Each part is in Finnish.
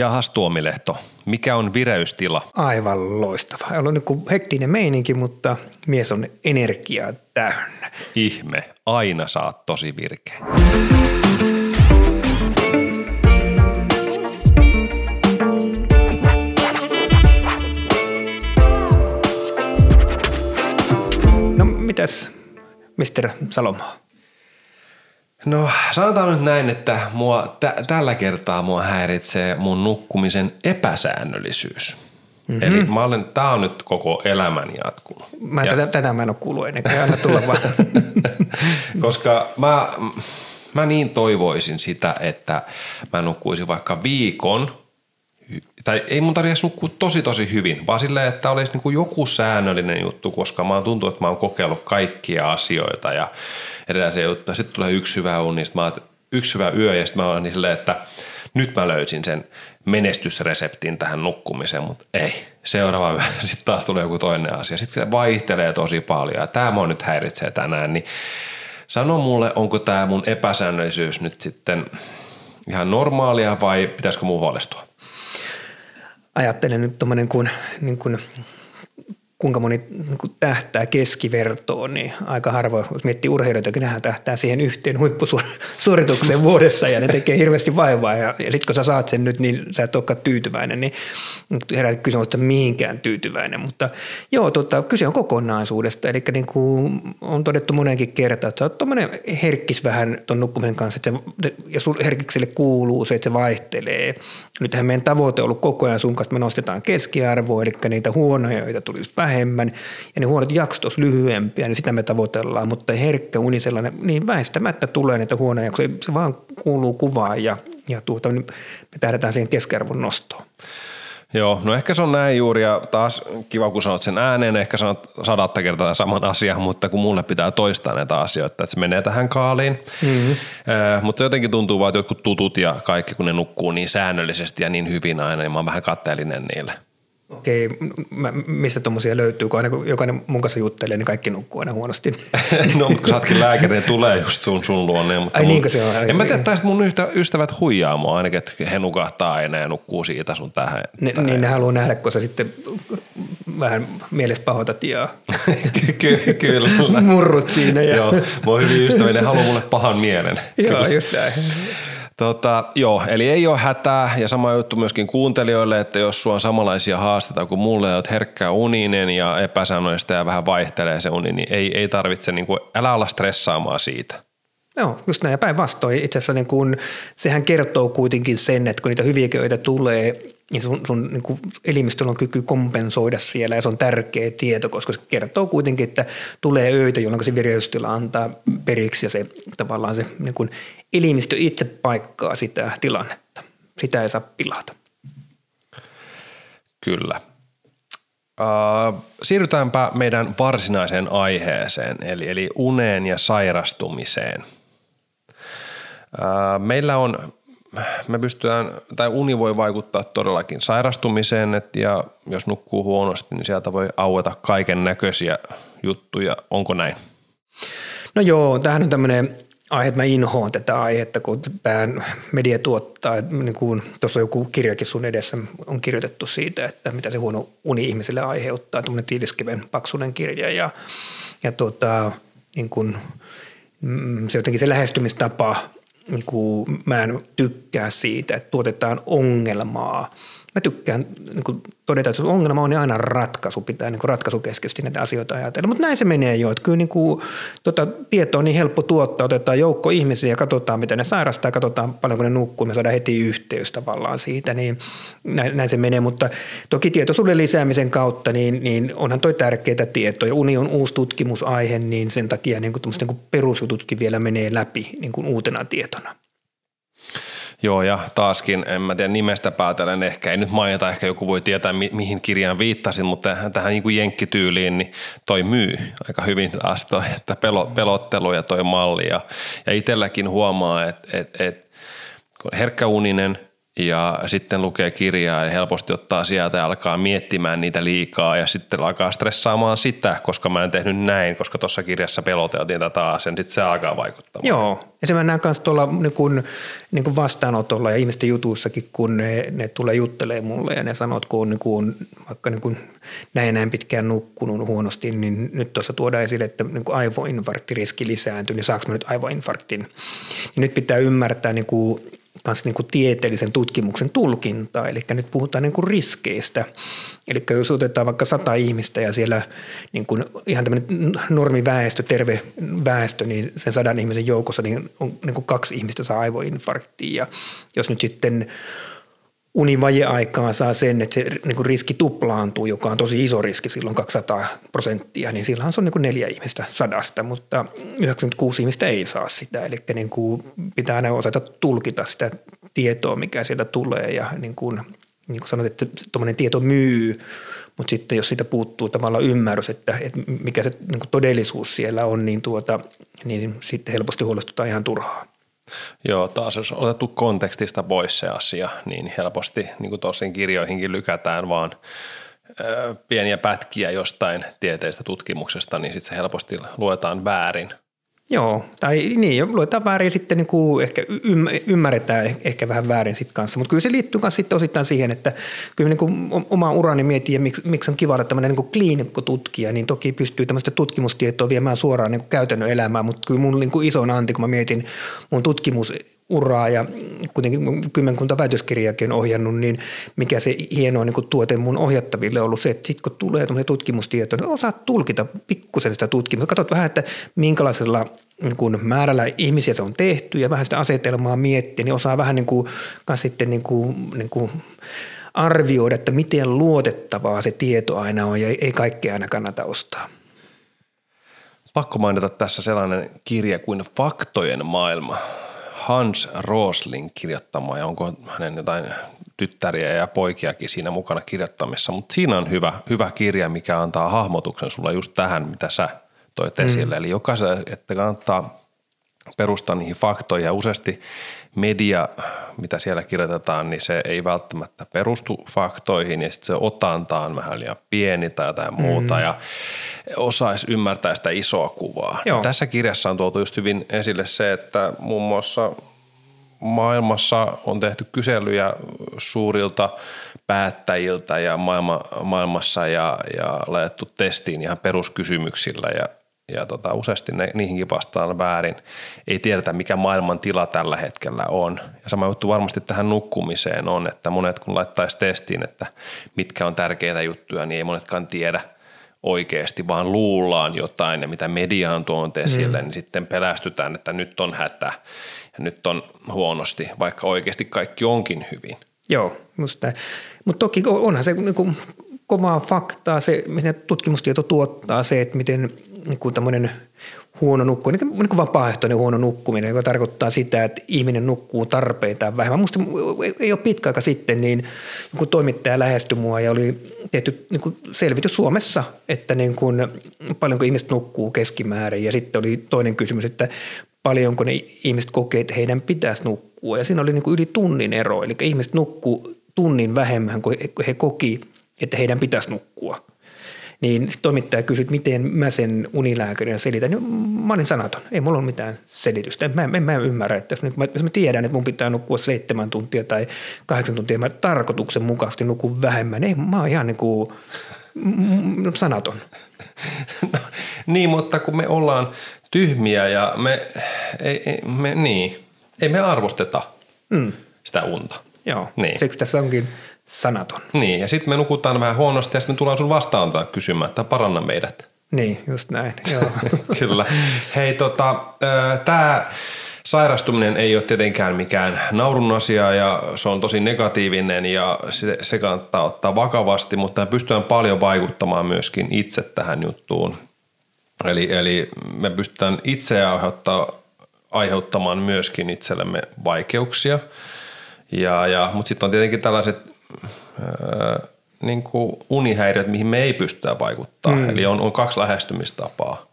Jahas Tuomilehto, mikä on vireystila? Aivan loistava. On niin hektinen meininki, mutta mies on energiaa täynnä. Ihme, aina saat tosi virkeä. No mitäs, Mr. Salomaa? No sanotaan nyt näin, että mua, t- tällä kertaa mua häiritsee mun nukkumisen epäsäännöllisyys. Mm-hmm. Eli mä olen, tää on nyt koko elämäni jatkunut. Mä tätä, tätä mä en ole kuullut ennen kuin anna tulla vaan. Koska mä, mä niin toivoisin sitä, että mä nukkuisin vaikka viikon, tai ei mun tarvitse nukkua tosi tosi hyvin, vaan silleen, että olisi niin kuin joku säännöllinen juttu, koska mä oon tuntuu, että mä oon kokeillut kaikkia asioita ja erilaisia juttuja. Sitten tulee yksi hyvä uni, mä oon, yksi hyvä yö ja sitten mä oon niin silleen, että nyt mä löysin sen menestysreseptin tähän nukkumiseen, mutta ei. Seuraava yö, sitten taas tulee joku toinen asia. Sitten se vaihtelee tosi paljon ja tämä mua nyt häiritsee tänään, niin sano mulle, onko tämä mun epäsäännöllisyys nyt sitten ihan normaalia vai pitäisikö mun huolestua? Ajattelen nyt tuommoinen kuin, niin kuin kuinka moni niin tähtää keskivertoon, niin aika harvoin, jos miettii urheilijoita, nehän tähtää siihen yhteen huippusuoritukseen vuodessa ja ne tekee hirveästi vaivaa. Ja, ja sitten kun sä saat sen nyt, niin sä et olekaan tyytyväinen, niin herää kysymys, että mihinkään tyytyväinen, mutta joo, tota, kyse on kokonaisuudesta, eli niin kuin on todettu monenkin kertaan, että sä oot tuommoinen herkkis vähän tuon nukkumisen kanssa, että se, ja sun herkikselle kuuluu se, että se vaihtelee. Nythän meidän tavoite on ollut koko ajan sun kanssa, me nostetaan keskiarvoa, eli niitä huonoja, joita tulisi vähän vähemmän ja ne huonot jaksot olisi lyhyempiä, niin sitä me tavoitellaan, mutta herkkä uni sellainen, niin väistämättä tulee niitä huonoja jaksoja, se vaan kuuluu kuvaan ja, ja tuota, niin me tähdätään siihen keskiarvon nostoon. Joo, no ehkä se on näin juuri ja taas kiva kun sanot sen ääneen, ehkä sanot sadatta kertaa saman asian, mutta kun mulle pitää toistaa näitä asioita, että se menee tähän kaaliin. Mm-hmm. Äh, mutta jotenkin tuntuu vaan, että jotkut tutut ja kaikki kun ne nukkuu niin säännöllisesti ja niin hyvin aina, niin mä oon vähän katteellinen niille okei, mä, mistä tuommoisia löytyy, kun aina kun jokainen mun kanssa juttelee, niin kaikki nukkuu aina huonosti. no, mutta kun sä ootkin lääkäri, niin tulee just sun, sun luonne. Mutta Ai mun, niin se on. En mä tiedä, että mun yhtä, ystävät huijaa mua ainakin, että he nukahtaa aina ja nukkuu siitä sun tähän. Ne, tähän. Niin ne haluaa nähdä, kun sä sitten vähän mielestä pahoitat ja Ky- kyllä. murrut siinä. Ja... Joo, voi hyvin ystäviä, ne haluaa mulle pahan mielen. Joo, just näin. Tota, joo, eli ei ole hätää ja sama juttu myöskin kuuntelijoille, että jos sulla on samanlaisia haasteita kuin mulle ja olet herkkä uninen ja epäsäännöllistä ja vähän vaihtelee se uni, niin ei, ei tarvitse, niin kuin, älä olla stressaamaan siitä. Joo, just näin. Ja päinvastoin itse asiassa niin kun, sehän kertoo kuitenkin sen, että kun niitä hyviä köitä tulee, niin sun, sun niin elimistöllä on kyky kompensoida siellä ja se on tärkeä tieto, koska se kertoo kuitenkin, että tulee öitä, jolloin se vireystila antaa periksi ja se tavallaan se niin kuin elimistö itse paikkaa sitä tilannetta. Sitä ei saa pilata. Kyllä. Uh, siirrytäänpä meidän varsinaiseen aiheeseen, eli, eli uneen ja sairastumiseen. Meillä on me pystytään, tai uni voi vaikuttaa todellakin sairastumiseen, et ja jos nukkuu huonosti, niin sieltä voi aueta kaiken näköisiä juttuja. Onko näin? No joo, tämähän on tämmöinen aihe, että mä inhoan tätä aihetta, kun tämä media tuottaa, niin kuin tuossa joku kirjakin sun edessä on kirjoitettu siitä, että mitä se huono uni ihmiselle aiheuttaa, tuommoinen tiiliskiven paksunen kirja ja, ja tota, niin kuin, mm, se jotenkin se lähestymistapa niin kuin, mä en tykkää siitä, että tuotetaan ongelmaa. Mä tykkään niin kuin, todeta, että ongelma on aina ratkaisu, pitää niin ratkaisukeskeisesti näitä asioita ajatella. Mutta näin se menee jo, että kyllä niin kuin, tota, tieto on niin helppo tuottaa, otetaan joukko ihmisiä ja katsotaan, miten ne sairastaa, katsotaan paljonko ne nukkuu, me saadaan heti yhteys tavallaan siitä, niin näin, näin se menee. Mutta toki tietoisuuden lisäämisen kautta, niin, niin onhan toi tärkeää tietoa ja uni on uusi tutkimusaihe, niin sen takia niin kuin, niin kuin perusjututkin vielä menee läpi niin kuin uutena tietona. Joo, ja taaskin, en mä tiedä nimestä päätellen ehkä, ei nyt mainita, ehkä joku voi tietää mi- mihin kirjaan viittasin, mutta tähän niin kuin jenkkityyliin, niin toi myy aika hyvin taas toi, että pelo, pelottelu ja toi malli. Ja, ja itselläkin huomaa, että et, et, herkkäuninen ja sitten lukee kirjaa ja helposti ottaa sieltä ja alkaa miettimään niitä liikaa ja sitten alkaa stressaamaan sitä, koska mä en tehnyt näin, koska tuossa kirjassa peloteltiin tätä taas ja sitten se alkaa vaikuttaa. Joo, ja se mä näen myös tuolla niin kuin, niin kuin vastaanotolla ja ihmisten jutuissakin, kun ne, ne tulee juttelee mulle ja ne sanoo, että kun on niin kuin, vaikka niin kuin näin näin pitkään nukkunut huonosti, niin nyt tuossa tuodaan esille, että niin aivoinfarktiriski lisääntyy, niin saako mä nyt aivoinfarktin. Niin nyt pitää ymmärtää niin kuin kanssa niin kuin tieteellisen tutkimuksen tulkintaa, eli nyt puhutaan niin kuin riskeistä. Eli jos otetaan vaikka sata ihmistä ja siellä niin kuin ihan tämmöinen normiväestö, terve väestö, niin sen sadan ihmisen joukossa niin on niin kuin kaksi ihmistä saa aivoinfarktia. Jos nyt sitten univajeaikaan saa sen, että se niin riski tuplaantuu, joka on tosi iso riski silloin 200 prosenttia, niin silloin se on niin kuin neljä ihmistä sadasta, mutta 96 ihmistä ei saa sitä. Eli niin kuin pitää aina osata tulkita sitä tietoa, mikä sieltä tulee ja niin kuin, niin kuin sanot, että tuommoinen tieto myy, mutta sitten jos siitä puuttuu tavallaan ymmärrys, että, että mikä se niin todellisuus siellä on, niin, tuota, niin sitten helposti huolestutaan ihan turhaa. Joo, taas jos otettu kontekstista pois se asia, niin helposti, niin kuin tosin kirjoihinkin lykätään vaan ö, pieniä pätkiä jostain tieteellisestä tutkimuksesta, niin sitten se helposti luetaan väärin – Joo, tai niin, luetaan väärin sitten niin kuin ehkä ymmärretään ehkä vähän väärin sitten kanssa, mutta kyllä se liittyy myös sitten osittain siihen, että kyllä niin kuin oma urani mietin ja miksi, miksi on kiva olla tämmöinen niin kliinikkotutkija, niin toki pystyy tämmöistä tutkimustietoa viemään suoraan niin kuin käytännön elämään, mutta kyllä mun niin kuin iso anti, kun mä mietin mun tutkimus uraa ja kuitenkin kymmenkunta väitöskirjaakin ohjannut, niin mikä se hieno niin tuote mun ohjattaville on ollut se, että sitten kun tulee tutkimustieto, niin osaat tulkita pikkusen sitä tutkimusta. Katsot vähän, että minkälaisella niin kuin määrällä ihmisiä se on tehty ja vähän sitä asetelmaa miettiä, niin osaa vähän niin kuin, sitten niin kuin, niin kuin arvioida, että miten luotettavaa se tieto aina on ja ei kaikkea aina kannata ostaa. Pakko mainita tässä sellainen kirja kuin Faktojen maailma – Hans Rosling kirjoittama ja onko hänen jotain tyttäriä ja poikiakin siinä mukana kirjoittamissa, mutta siinä on hyvä, hyvä kirja, mikä antaa hahmotuksen sulla just tähän, mitä sä toit mm. esille. Eli jokaisen, että kannattaa perustaa niihin faktoihin ja useasti media, mitä siellä kirjoitetaan, niin se ei välttämättä perustu faktoihin ja sitten se otanta on vähän liian pieni tai jotain mm. muuta ja osaisi ymmärtää sitä isoa kuvaa. Joo. Tässä kirjassa on tuotu just hyvin esille se, että muun muassa maailmassa on tehty kyselyjä suurilta päättäjiltä ja maailma, maailmassa ja, ja laitettu testiin ihan peruskysymyksillä ja ja tota, useasti ne, niihinkin vastaan väärin. Ei tiedetä, mikä maailman tila tällä hetkellä on. Ja sama juttu varmasti tähän nukkumiseen on, että monet kun laittaisi testiin, että mitkä on tärkeitä juttuja, niin ei monetkaan tiedä oikeasti, vaan luullaan jotain ja mitä media on tuonut esille, mm. niin sitten pelästytään, että nyt on hätä ja nyt on huonosti, vaikka oikeasti kaikki onkin hyvin. Joo, musta. Mutta toki onhan se niin kuin kovaa faktaa, se, miten tutkimustieto tuottaa se, että miten niin kuin tämmöinen huono nukkuminen, niin kuin vapaaehtoinen huono nukkuminen, joka tarkoittaa sitä, että ihminen nukkuu tarpeitaan vähemmän. Musta ei ole pitkä aika sitten, niin kun toimittaja lähestyi mua ja oli tehty niin kuin selvitys Suomessa, että niin kuin, paljonko ihmiset nukkuu keskimäärin. Ja sitten oli toinen kysymys, että paljonko ne ihmiset kokee, että heidän pitäisi nukkua. Ja siinä oli niin kuin yli tunnin ero, eli ihmiset nukkuu tunnin vähemmän kuin he koki, että heidän pitäisi nukkua. Niin toimittaja kysyi, että miten mä sen unilääkärinä selitän. Niin mä olin sanaton. Ei mulla ole mitään selitystä. Mä, en, mä en ymmärrä, että jos mä, jos mä tiedän, että mun pitää nukkua seitsemän tuntia tai kahdeksan tuntia, mä tarkoituksenmukaisesti nukun vähemmän. Ei, mä oon ihan niin kuin sanaton. No, niin, mutta kun me ollaan tyhmiä ja me, ei, ei, me niin, ei me arvosteta mm. sitä unta. Joo, niin. siksi tässä onkin – sanaton. Niin, ja sitten me nukutaan vähän huonosti ja sitten me tullaan sun vastaan kysymään, että paranna meidät. Niin, just näin. Joo. Kyllä. Hei, tota, tämä sairastuminen ei ole tietenkään mikään naurun asia ja se on tosi negatiivinen ja se, se kannattaa ottaa vakavasti, mutta pystytään paljon vaikuttamaan myöskin itse tähän juttuun. Eli, eli me pystytään itse aiheuttaa, aiheuttamaan myöskin itsellemme vaikeuksia. Ja, ja, mutta sitten on tietenkin tällaiset niin kuin unihäiriöt, mihin me ei pystytä vaikuttaa. Mm. Eli on, on kaksi lähestymistapaa.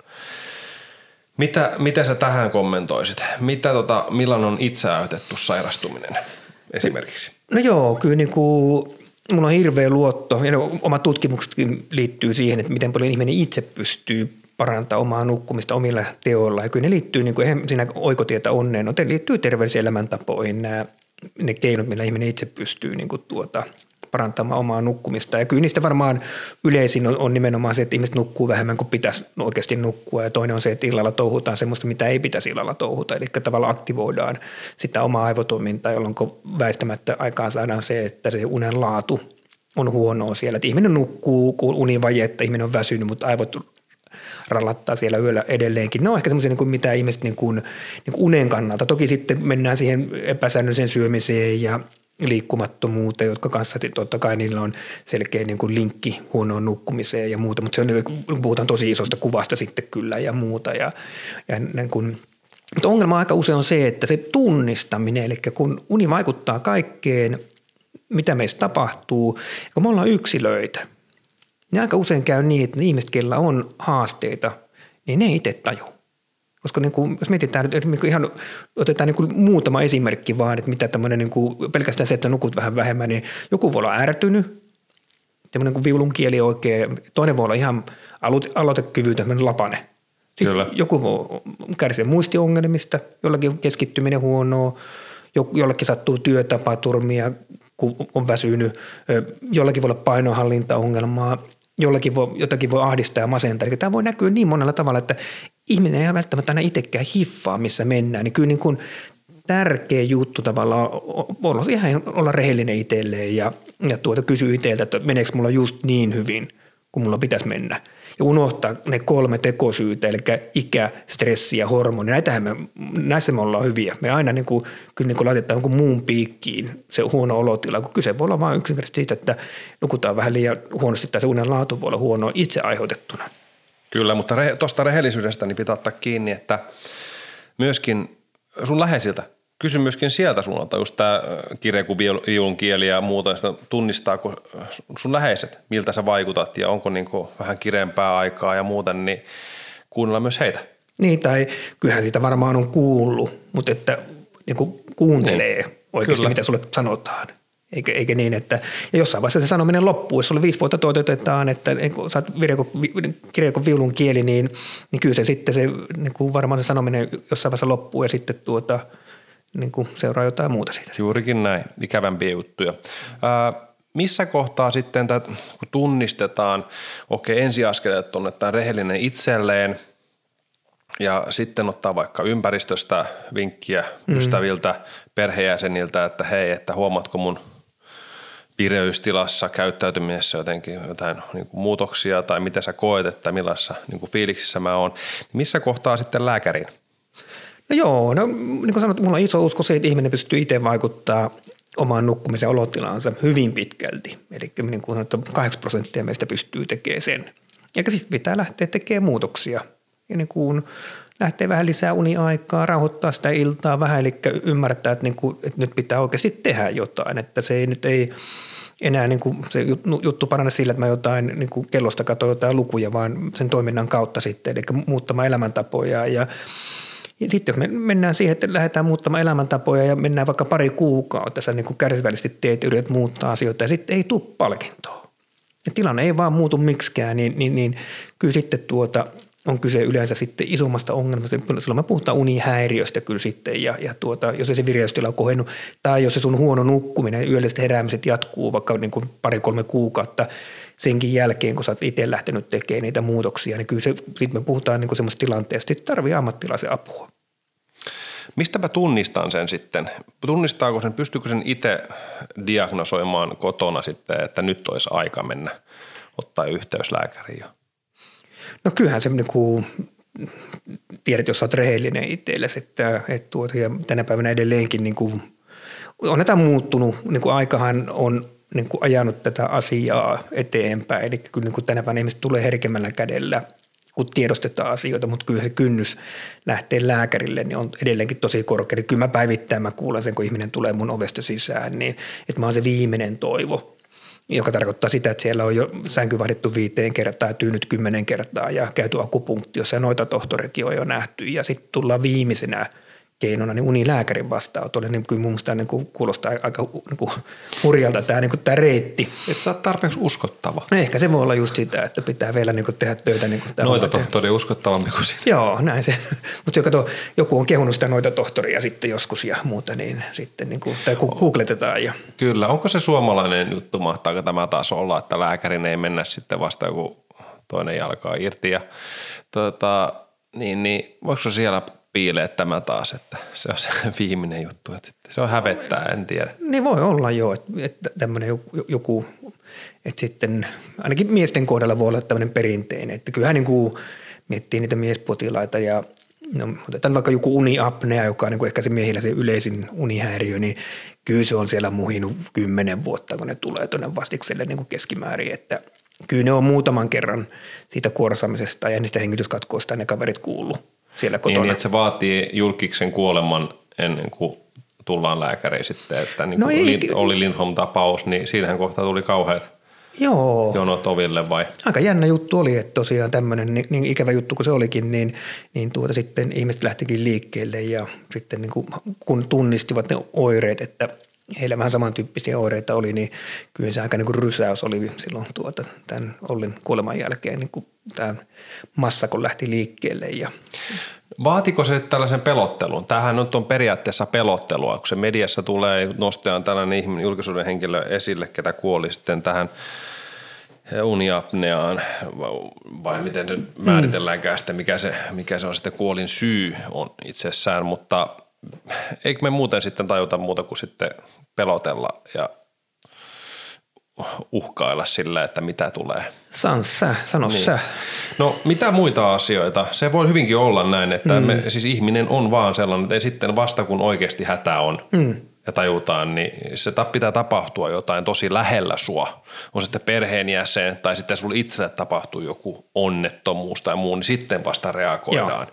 Mitä, mitä sä tähän kommentoisit? Mitä, tota, milloin on itse aiheutettu sairastuminen? esimerkiksi? No joo, kyllä niin kuin, mulla on hirveä luotto, ja no, oma tutkimuksetkin liittyy siihen, että miten paljon ihminen itse pystyy parantaa omaa nukkumista omilla teoilla. Ja kyllä ne liittyy niin kuin, siinä oikotietä onneen, no, ne liittyy terveellisiin elämäntapoihin nämä ne keinot, millä ihminen itse pystyy niin kuin, tuota, parantamaan omaa nukkumista. Ja kyllä niistä varmaan yleisin on, on nimenomaan se, että ihmiset nukkuu vähemmän kuin pitäisi oikeasti nukkua. Ja toinen on se, että illalla touhutaan semmoista, mitä ei pitäisi illalla touhuta. Eli tavallaan aktivoidaan sitä omaa aivotoimintaa, jolloin väistämättä aikaan saadaan se, että se unen laatu on huonoa siellä. Että ihminen nukkuu, kun univaje, että ihminen on väsynyt, mutta aivot rallattaa siellä yöllä edelleenkin. Ne on ehkä semmoisia, niin mitä ihmiset niin kuin, niin kuin unen kannalta. Toki sitten mennään siihen epäsäännölliseen syömiseen ja liikkumattomuuteen, jotka kanssa totta kai niillä on selkeä niin kuin linkki huonoon nukkumiseen ja muuta, mutta se on, niin puhutaan tosi isosta kuvasta sitten kyllä ja muuta. Ja, ja niin kuin, mutta ongelma aika usein on se, että se tunnistaminen, eli kun uni vaikuttaa kaikkeen, mitä meistä tapahtuu, kun me ollaan yksilöitä, niin aika usein käy niin, että ne ihmiset, kellä on haasteita, niin ne itse tajuu. Koska niin kuin, jos mietitään, että niin ihan otetaan niin kuin muutama esimerkki vaan, että mitä tämmöinen niin kuin, pelkästään se, että nukut vähän vähemmän, niin joku voi olla ärtynyt, tämmöinen kuin viulun kieli oikein, toinen voi olla ihan aloitekyvy, tämmöinen lapane. Kyllä. Joku voi kärsiä muistiongelmista, jollakin keskittyminen huonoa, jollekin sattuu työtapaturmia, kun on väsynyt, jollakin voi olla painohallintaongelmaa, jollakin voi, jotakin voi ahdistaa ja masentaa. Eli tämä voi näkyä niin monella tavalla, että ihminen ei välttämättä aina itsekään hiffaa, missä mennään. Niin kyllä niin kuin tärkeä juttu tavallaan olla, ihan olla rehellinen itselleen ja, ja tuota, kysyä itseltä, että meneekö mulla just niin hyvin kuin mulla pitäisi mennä. Ja unohtaa ne kolme tekosyytä, eli ikä, stressi ja hormoni. Näitähän me, näissä me ollaan hyviä. Me aina niin kuin, kyllä niin kuin laitetaan jonkun muun piikkiin se huono olotila, kun kyse voi olla vain yksinkertaisesti siitä, että nukutaan vähän liian huonosti tai se unen laatu voi olla huono itse aiheutettuna. Kyllä, mutta re, tuosta rehellisyydestä niin pitää ottaa kiinni, että myöskin sun läheisiltä, kysy myöskin sieltä suunnalta just tämä kirja kuin viulun kieli ja muuta, sitä tunnistaako sun läheiset, miltä sä vaikutat ja onko niin vähän kireempää aikaa ja muuta, niin kuunnella myös heitä. Niin, tai kyllähän siitä varmaan on kuullut, mutta että niin kuin kuuntelee niin. oikeasti, Kyllä. mitä sulle sanotaan. Eikä, eikä niin, että ja jossain vaiheessa se sanominen loppuu. Jos sulle viisi vuotta toteutetaan, että kun sä kirjakon viulun kieli, niin, niin kyllä se sitten se niin kuin varmaan se sanominen jossain vaiheessa loppuu ja sitten tuota, niin kuin seuraa jotain muuta siitä. Juurikin näin, ikävämpiä juttuja. Ää, missä kohtaa sitten, kun tunnistetaan, okei ensiaskeleet on, että on rehellinen itselleen ja sitten ottaa vaikka ympäristöstä vinkkiä mm. ystäviltä, perheenjäseniltä, että hei, että huomaatko mun – vireystilassa, käyttäytymisessä jotenkin jotain niin kuin muutoksia tai mitä sä koet, että millaisessa niin kuin fiiliksissä mä oon, niin missä kohtaa sitten lääkärin? No joo, no niin kuin sanot, mulla on iso usko se, että ihminen pystyy itse vaikuttaa omaan nukkumisen olotilaansa hyvin pitkälti. Eli niin kuin sanottu, 8 prosenttia meistä pystyy tekemään sen. Ja sitten pitää lähteä tekemään muutoksia. Ja niin kuin lähtee vähän lisää uniaikaa, rauhoittaa sitä iltaa vähän, eli ymmärtää, että, niin kuin, että nyt pitää oikeasti tehdä jotain, että se ei nyt ei enää niin kuin se juttu parane sillä, että mä jotain niin kuin kellosta katsoin jotain lukuja, vaan sen toiminnan kautta sitten, eli muuttamaan elämäntapoja ja ja sitten jos me mennään siihen, että lähdetään muuttamaan elämäntapoja ja mennään vaikka pari kuukautta, sä niin kärsivällisesti teet, yrität muuttaa asioita ja sitten ei tule palkintoa. Ja tilanne ei vaan muutu miksikään, niin, niin, niin kyllä sitten tuota – on kyse yleensä sitten isommasta ongelmasta. Silloin me puhutaan unihäiriöstä kyllä sitten ja, ja tuota, jos se vireystila on kohennut tai jos se sun huono nukkuminen, yölliset heräämiset jatkuu vaikka niin kuin pari-kolme kuukautta senkin jälkeen, kun sä oot itse lähtenyt tekemään niitä muutoksia, niin kyllä se, sitten me puhutaan niin semmoista tilanteesta, että tarvii ammattilaisen apua. Mistäpä tunnistan sen sitten? Tunnistaako sen, pystyykö sen itse diagnosoimaan kotona sitten, että nyt olisi aika mennä ottaa yhteys lääkäriin jo? No kyllähän se niin kuin, tiedät, jos olet rehellinen itsellesi, että, että tuota, ja tänä päivänä edelleenkin niin kuin, on näitä muuttunut, niin kuin aikahan on niin kuin ajanut tätä asiaa eteenpäin, eli kyllä niin kuin tänä päivänä ihmiset tulee herkemmällä kädellä, kun tiedostetaan asioita, mutta kyllä se kynnys lähteä lääkärille niin on edelleenkin tosi korkea. Kyllä mä päivittäin mä kuulen sen, kun ihminen tulee mun ovesta sisään, niin että mä oon se viimeinen toivo joka tarkoittaa sitä, että siellä on jo sänky vahdittu viiteen kertaa, tyynyt kymmenen kertaa ja käyty akupunktiossa ja noita tohtorikin on jo nähty. Ja sitten tullaan viimeisenä keinona niin unilääkärin vastaanotolle, niin kyllä mun mielestä niin kuin kuulostaa aika niin kuin hurjalta tämä, niin kuin tämä reitti. Et sä oot tarpeeksi uskottava. Ehkä se voi olla just sitä, että pitää vielä niin kuin tehdä töitä. Niin kuin tämä Noita tohtori uskottavampi kuin sinä. Joo, näin se. Mutta kato, joku on kehunut sitä noita tohtoria sitten joskus ja muuta, niin sitten niin kuin, tai googletetaan ja Kyllä. Onko se suomalainen juttu, mahtaako tämä taas olla, että lääkärin ei mennä sitten vasta joku toinen jalkaa irti ja tota, niin, niin voiko siellä piilee tämä taas, että se on se viimeinen juttu, että sitten se on hävettää, en tiedä. Niin voi olla joo, että, tämmöinen joku, että sitten ainakin miesten kohdalla voi olla tämmöinen perinteinen, että kyllähän niin kuin miettii niitä miespotilaita ja no, otetaan vaikka joku uniapnea, joka on niin kuin ehkä se miehillä se yleisin unihäiriö, niin kyllä se on siellä muhinut kymmenen vuotta, kun ne tulee tuonne vastikselle niin kuin keskimäärin, että kyllä ne on muutaman kerran siitä kuorsamisesta ja niistä hengityskatkoista ne kaverit kuullut siellä Niin, kotona. niin, että se vaatii julkiksen kuoleman ennen kuin tullaan lääkäriin sitten, että niin No kuin ei- oli Lindholm tapaus, niin siinähän kohtaa tuli kauheat Joo. jonot oville vai? aika jännä juttu oli, että tosiaan tämmöinen niin, niin ikävä juttu kuin se olikin, niin, niin tuota sitten ihmiset lähtikin liikkeelle ja sitten niin kuin, kun tunnistivat ne oireet, että heillä vähän samantyyppisiä oireita oli, niin kyllä se aika niin kuin rysäys oli silloin tuota, tämän Ollin kuoleman jälkeen, niin kuin tämä massa kun lähti liikkeelle ja Vaatiko se tällaisen pelottelun? Tämähän nyt on periaatteessa pelottelua, kun se mediassa tulee, nostetaan tällainen ihminen, julkisuuden henkilö esille, ketä kuoli sitten tähän uniapneaan, vai miten nyt määritelläänkään sitten, mikä se, mikä se on sitten kuolin syy on itsessään, mutta eikö me muuten sitten tajuta muuta kuin sitten pelotella ja uhkailla sillä, että mitä tulee. sans sä, sano niin. sä. No mitä muita asioita? Se voi hyvinkin olla näin, että mm. me, siis ihminen on vaan sellainen, että ei sitten vasta kun oikeasti hätä on mm. ja tajutaan, niin se ta- pitää tapahtua jotain tosi lähellä sua. On sitten perheenjäsen tai sitten sulla itselle tapahtuu joku onnettomuus tai muu, niin sitten vasta reagoidaan. Joo.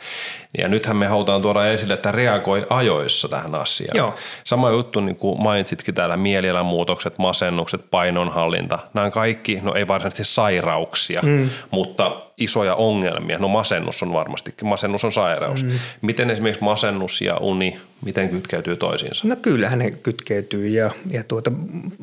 Ja nythän me halutaan tuoda esille, että reagoi ajoissa tähän asiaan. Joo. Sama juttu, niin kuin mainitsitkin täällä, mielialamuutokset, masennukset, painonhallinta. Nämä kaikki, no ei varsinaisesti sairauksia, mm. mutta isoja ongelmia. No masennus on varmastikin, masennus on sairaus. Mm. Miten esimerkiksi masennus ja uni, miten kytkeytyy toisiinsa? No kyllähän ne kytkeytyy ja, ja tuota,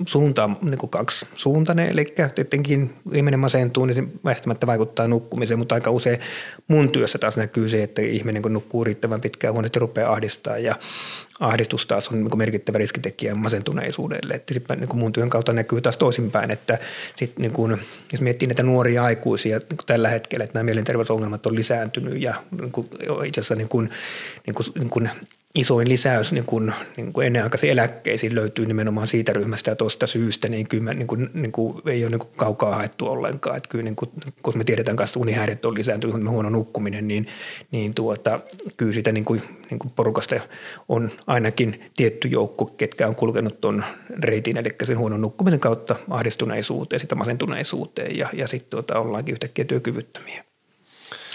suunta on niin kuin kaksi suuntainen, eli tietenkin ihminen masentuu, niin se väistämättä vaikuttaa nukkumiseen, mutta aika usein mun työssä taas näkyy se, että ihminen kun nukkuu riittävän pitkään huoneesti rupeaa ahdistaa ja ahdistus taas on niin kuin merkittävä riskitekijä masentuneisuudelle. Että sitten niin kuin mun työn kautta näkyy taas toisinpäin, että sit niin kuin, jos miettii näitä nuoria aikuisia niin kuin tällä hetkellä, että nämä mielenterveysongelmat on lisääntynyt ja niin kuin, itse asiassa niin kuin, niin kuin, niin kuin isoin lisäys niin kuin, niin kuin ennenaikaisiin eläkkeisiin löytyy nimenomaan siitä ryhmästä ja tuosta syystä, niin kyllä niin kuin, niin kuin, ei ole niin kuin kaukaa haettu ollenkaan. Että kyllä niin kuin, kun me tiedetään kanssa, että unihäiriöt on lisääntynyt, huono nukkuminen, niin, niin tuota, kyllä sitä niin kuin, niin kuin porukasta on ainakin tietty joukko, ketkä on kulkenut tuon reitin, eli sen huonon nukkumisen kautta ahdistuneisuuteen, sitä masentuneisuuteen ja, ja sitten tuota, ollaankin yhtäkkiä työkyvyttömiä.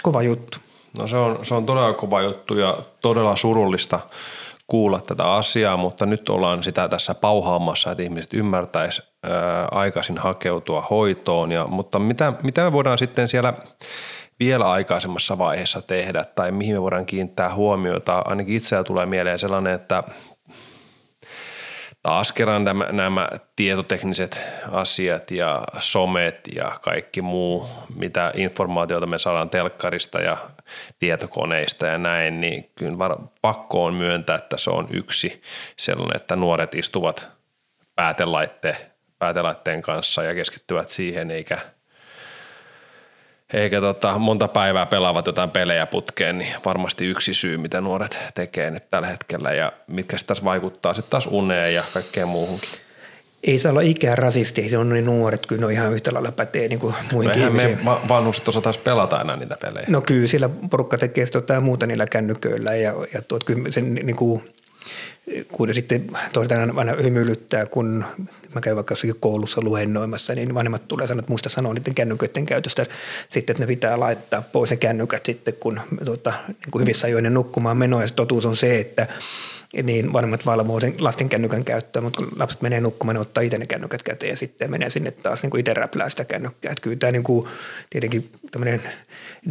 Kova juttu. No se on, se on todella kova juttu ja todella surullista kuulla tätä asiaa, mutta nyt ollaan sitä tässä pauhaamassa, että ihmiset ymmärtäisi aikaisin hakeutua hoitoon. Ja, mutta mitä, mitä me voidaan sitten siellä vielä aikaisemmassa vaiheessa tehdä tai mihin me voidaan kiinnittää huomiota? Ainakin itseä tulee mieleen sellainen, että taas kerran nämä, nämä tietotekniset asiat ja somet ja kaikki muu, mitä informaatiota me saadaan telkkarista ja tietokoneista ja näin, niin kyllä var, pakko on myöntää, että se on yksi sellainen, että nuoret istuvat päätelaitteen, päätelaitteen kanssa ja keskittyvät siihen, eikä eikä tota, monta päivää pelaavat jotain pelejä putkeen, niin varmasti yksi syy, mitä nuoret tekee nyt tällä hetkellä ja mitkä se taas vaikuttaa sitten taas uneen ja kaikkeen muuhunkin. Ei saa olla ikään rasisti, se on ne nuoret, kyllä ne on ihan yhtä lailla pätee niin kuin muihinkin No ihmisiin. me va- vanhukset osataan pelata enää niitä pelejä. No kyllä, sillä porukka tekee sitä jotain muuta niillä kännyköillä ja, ja tuot, kyllä sen niin kuin, kun sitten toisaalta aina hymyilyttää, kun mä käyn vaikka jossakin koulussa luennoimassa, niin vanhemmat tulee sanoa, että muista sanoa niiden kännyköiden käytöstä sitten, että ne pitää laittaa pois ne kännykät sitten, kun tuota, niin kuin hyvissä ajoin ne nukkumaan menoa. Ja totuus on se, että, niin vanhemmat valvoo sen lasten kännykän käyttöä, mutta kun lapset menee nukkumaan, ne ottaa itse ne kännykät käteen ja sitten menee sinne taas niin kuin itse räplää sitä kännykkää. Että kyllä tämä niin kuin, tietenkin tämmöinen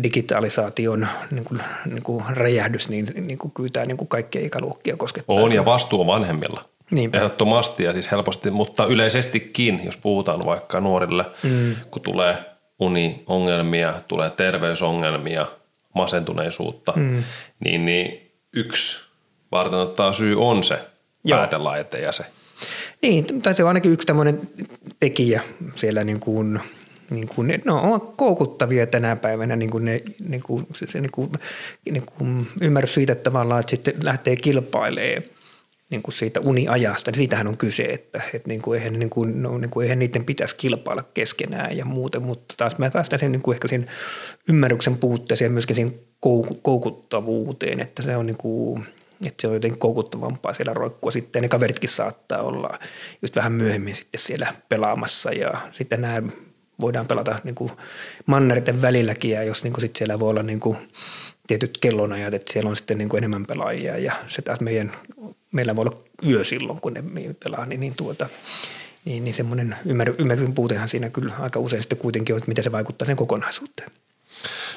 digitalisaation niin kuin, niin kuin räjähdys, niin, niin kuin kyllä tämä niin kuin kaikkia ikäluokkia koskettaa. On ja vastuu on vanhemmilla. Niinpä. Ehdottomasti ja siis helposti, mutta yleisestikin, jos puhutaan vaikka nuorille, mm. kun tulee uniongelmia, tulee terveysongelmia, masentuneisuutta, mm. niin, niin yksi varten ottaa syy on se päätelaite ja se. Niin, tai se on ainakin yksi tämmöinen tekijä siellä niin kuin, niin kuin ne, no, on koukuttavia tänä päivänä niin kuin ne, niin kuin, se, se niin kuin, niin kuin ymmärrys siitä että tavallaan, että sitten lähtee kilpailemaan niin kuin siitä uniajasta, niin siitähän on kyse, että, että niin kuin eihän, niin kuin, no, niin kuin eihän niiden pitäisi kilpailla keskenään ja muuten, mutta taas mä päästän sen niin kuin ehkä sen ymmärryksen puutteeseen ja myöskin sen koukuttavuuteen, että se on niin kuin, että se on jotenkin koukuttavampaa siellä roikkua sitten. Ne kaveritkin saattaa olla just vähän myöhemmin sitten siellä pelaamassa ja sitten nämä voidaan pelata niin kuin mannerten välilläkin ja jos niin kuin sitten siellä voi olla niin kuin tietyt kellonajat, että siellä on sitten niin kuin enemmän pelaajia ja se taas meidän, meillä voi olla yö silloin, kun ne pelaa, niin, niin tuota, niin, niin semmoinen ymmär, ymmärryksen puutehan siinä kyllä aika usein sitten kuitenkin on, että miten se vaikuttaa sen kokonaisuuteen.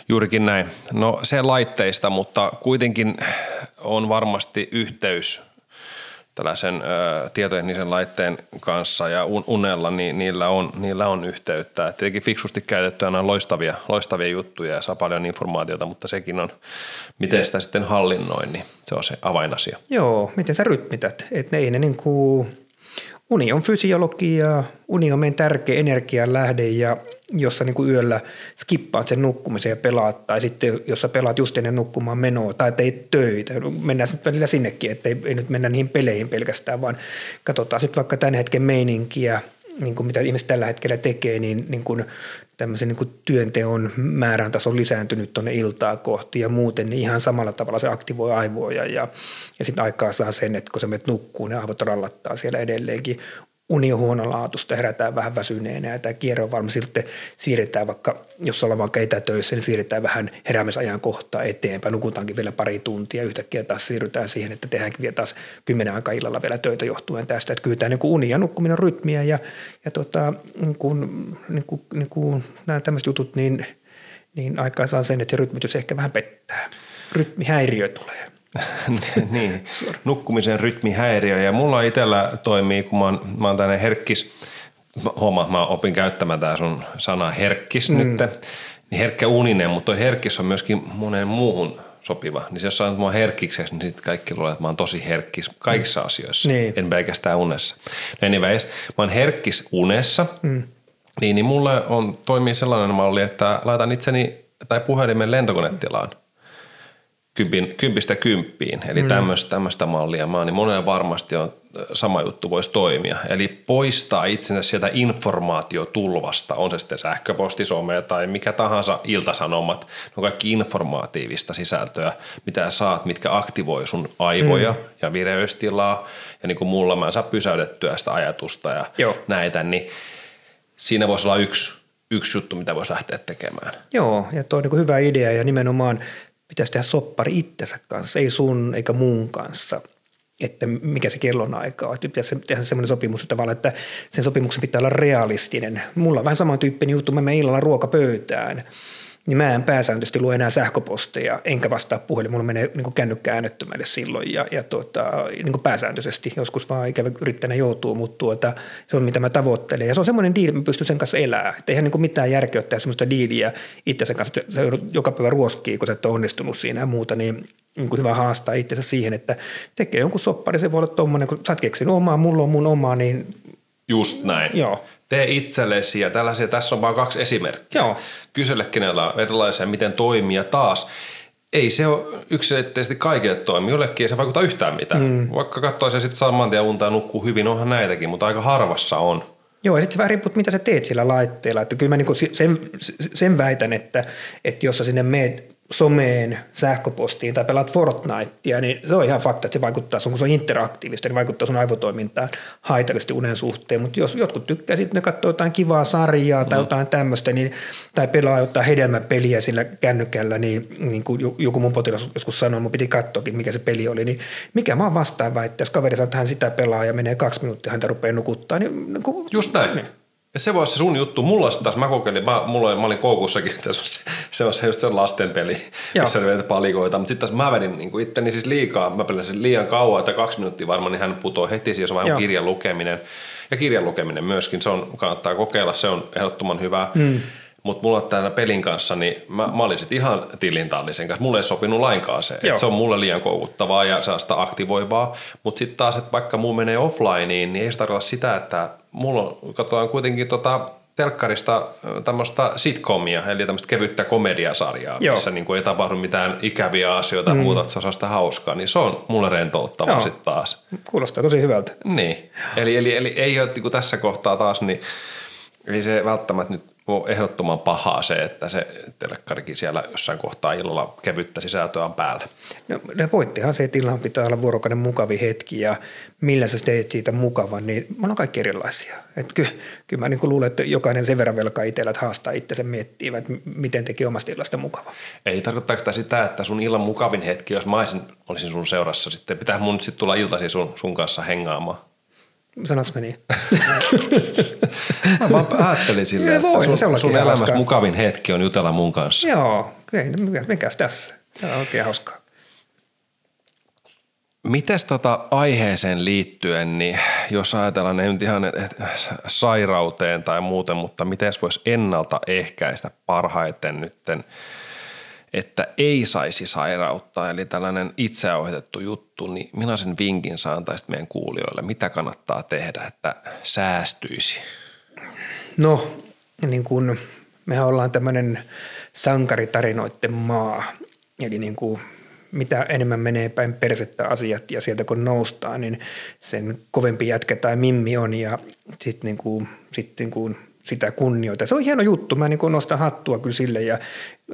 Juurikin näin. No se laitteista, mutta kuitenkin on varmasti yhteys tällaisen ö, tietoteknisen laitteen kanssa ja unella, niin niillä on, niillä on yhteyttä. Et tietenkin fiksusti käytettyä on loistavia, loistavia juttuja ja saa paljon informaatiota, mutta sekin on, miten sitä sitten hallinnoin, niin se on se avainasia. Joo, miten sä rytmität. Että ne ei ne niin kuin Uni on fysiologiaa, uni on meidän tärkeä energianlähde ja jossa niin yöllä skippaat sen nukkumisen ja pelaat, tai sitten jos sä pelaat just ennen nukkumaan menoa, tai teit töitä, mennään nyt välillä sinnekin, että ei, ei nyt mennä niihin peleihin pelkästään, vaan katsotaan sitten vaikka tämän hetken meininkiä, niin kuin mitä ihmiset tällä hetkellä tekee, niin, niin kuin tämmöisen niin kuin työnteon määrän taso lisääntynyt tuonne iltaa kohti ja muuten, niin ihan samalla tavalla se aktivoi aivoja ja, ja sitten aikaa saa sen, että kun sä menet nukkuun, ne aivot rallattaa siellä edelleenkin uni on huonolaatuista, herätään vähän väsyneenä ja tämä kierre on varmaan sitten siirretään vaikka, jos ollaan vaikka etätöissä, niin siirretään vähän heräämisajan kohtaa eteenpäin, nukutaankin vielä pari tuntia, yhtäkkiä taas siirrytään siihen, että tehdäänkin vielä taas kymmenen aikaa illalla vielä töitä johtuen tästä, että kyllä tämä niin uni ja nukkuminen on rytmiä ja, ja tota, niin kuin, niin kuin, niin kuin nämä tämmöiset jutut, niin, niin aikaa saa sen, että se rytmitys ehkä vähän pettää. Rytmihäiriö tulee. niin, nukkumisen rytmihäiriö. Ja mulla itsellä toimii, kun mä oon, mä oon tänne herkkis, huomaa, mä opin käyttämään tää sun sana herkkis mm. nyt, niin herkkä uninen, mutta toi herkkis on myöskin monen muuhun sopiva. Niin jos sanot mua herkkikseksi, niin sitten kaikki luulee, että mä oon tosi herkkis kaikissa mm. asioissa, niin. en pelkästään unessa. No anyways, mä oon herkkis unessa, mm. niin, niin mulle on, toimii sellainen malli, että laitan itseni tai puhelimen lentokonetilaan – kympin, kympistä kymppiin, eli mm. tämmöistä, mallia maa, niin monelle varmasti on sama juttu voisi toimia. Eli poistaa itsensä sieltä informaatiotulvasta, on se sitten sähköposti, some tai mikä tahansa iltasanomat, ne on kaikki informaatiivista sisältöä, mitä saat, mitkä aktivoi sun aivoja mm. ja vireystilaa, ja niin kuin mulla mä en saa pysäytettyä sitä ajatusta ja Joo. näitä, niin siinä voisi olla yksi, yksi juttu, mitä voisi lähteä tekemään. Joo, ja tuo on niin hyvä idea ja nimenomaan pitäisi tehdä soppari itsensä kanssa, ei sun eikä muun kanssa, että mikä se kellonaika on. Että pitäisi tehdä semmoinen sopimus että että sen sopimuksen pitää olla realistinen. Mulla on vähän samantyyppinen juttu, mä menen illalla ruokapöytään – niin mä en pääsääntöisesti lue enää sähköposteja, enkä vastaa puhelin. Mulla menee niin kännykkä äänettömälle silloin ja, ja tuota, niin pääsääntöisesti. Joskus vaan ikävä yrittäjänä joutuu, mutta tuota, se on mitä mä tavoittelen. Ja se on semmoinen diili, että mä pystyn sen kanssa elämään. Että eihän niin mitään järkeä tehdä semmoista diiliä itsensä kanssa. Se joka päivä ruoskii, kun sä et ole onnistunut siinä ja muuta, niin niin kuin hyvä haastaa itsensä siihen, että tekee jonkun soppari. Se voi olla tuommoinen, kun sä oot keksinyt omaa, mulla on mun omaa, niin Just näin. Joo tee itsellesi ja tällaisia. Tässä on vain kaksi esimerkkiä. Joo. Kysele kenellä on erilaisia, miten toimii ja taas ei se ole yksilöllisesti kaikille toimi. Jollekin ei se vaikuta yhtään mitään. Mm. Vaikka katsoisi sitten saman tien unta ja nukkuu hyvin, onhan näitäkin, mutta aika harvassa on. Joo, ja sitten se vähän riippuu, mitä sä teet sillä laitteella. Että kyllä mä niinku sen, sen väitän, että, että jos sä sinne meet someen, sähköpostiin tai pelaat Fortnitea, niin se on ihan fakta, että se vaikuttaa sun, kun se on interaktiivista, niin vaikuttaa sun aivotoimintaan haitallisesti unen suhteen. Mutta jos jotkut tykkää sitten, ne katsoo jotain kivaa sarjaa tai mm. jotain tämmöistä, niin, tai pelaa jotain hedelmäpeliä sillä kännykällä, niin, niin kuin joku mun potilas joskus sanoi, mun piti katsoakin, mikä se peli oli, niin mikä mä oon vastaava, että jos kaveri sanoo, että hän sitä pelaa ja menee kaksi minuuttia, häntä rupeaa nukuttaa, niin, niin kuin, Just näin. Niin. Ja se voisi se sun juttu. Mulla taas, mä kokeilin, mä, mulla, mä olin koukussakin, että se on se, se, on se, just se lastenpeli, Joo. missä oli palikoita. Mutta sitten taas mä vedin niin itteni siis liikaa, mä pelasin liian kauan, että kaksi minuuttia varmaan, niin hän putoo heti siihen, se on kirjan lukeminen. Ja kirjan lukeminen myöskin, se on, kannattaa kokeilla, se on ehdottoman hyvä. Mm. Mutta mulla täällä pelin kanssa, niin mä, mä olin sitten ihan tilintallisen kanssa. Mulle ei sopinut lainkaan se. että se on mulle liian koukuttavaa ja sitä aktivoivaa. Mutta sitten taas, että vaikka muu menee offlineen, niin ei se tarkoita sitä, että mulla on, katsotaan kuitenkin tota telkkarista tämmöistä sitcomia, eli tämmöistä kevyttä komediasarjaa, Joo. missä niin kuin ei tapahdu mitään ikäviä asioita mm. muuta, että se on sitä hauskaa, niin se on mulle rentouttavaa sitten taas. Kuulostaa tosi hyvältä. Niin, eli, eli, eli ei ole niin tässä kohtaa taas, niin ei se välttämättä nyt ole ehdottoman pahaa se, että se telekkarikin siellä jossain kohtaa illalla kevyttä sisältöä on päällä. No, voittihan se, että illan pitää olla vuorokauden mukavi hetki ja millä sä teet siitä mukavan, niin me on kaikki erilaisia. Että ky, kyllä mä niin luulen, että jokainen sen verran velkaa itsellä, että haastaa itsensä miettiä, että miten teki omasta illasta mukava. Ei tarkoittaako sitä sitä, että sun illan mukavin hetki, jos mä olisin, olisin sun seurassa, sitten pitää mun sitten tulla iltasi sun, sun kanssa hengaamaan? Sanoinko mä niin? mä vaan ajattelin silleen, että voi, sun, se sun elämässä hauskaa. mukavin hetki on jutella mun kanssa. Joo, ei, mikäs, mikäs tässä? Tämä on oikein hauskaa. Mites tota aiheeseen liittyen, niin jos ajatellaan ei nyt ihan sairauteen tai muuten, mutta miten voisi ennaltaehkäistä parhaiten nytten – että ei saisi sairauttaa, eli tällainen itseohjatettu juttu, niin millaisen vinkin saa antaisit meidän kuulijoille? Mitä kannattaa tehdä, että säästyisi? No, niin kuin mehän ollaan tämmöinen sankaritarinoiden maa, eli niin kuin mitä enemmän menee päin persettä asiat ja sieltä kun noustaan, niin sen kovempi jätkä tai mimmi on ja sitten niin kuin, sit niin kuin sitä kunnioita. Se on hieno juttu. Mä niin nostan hattua kyllä sille ja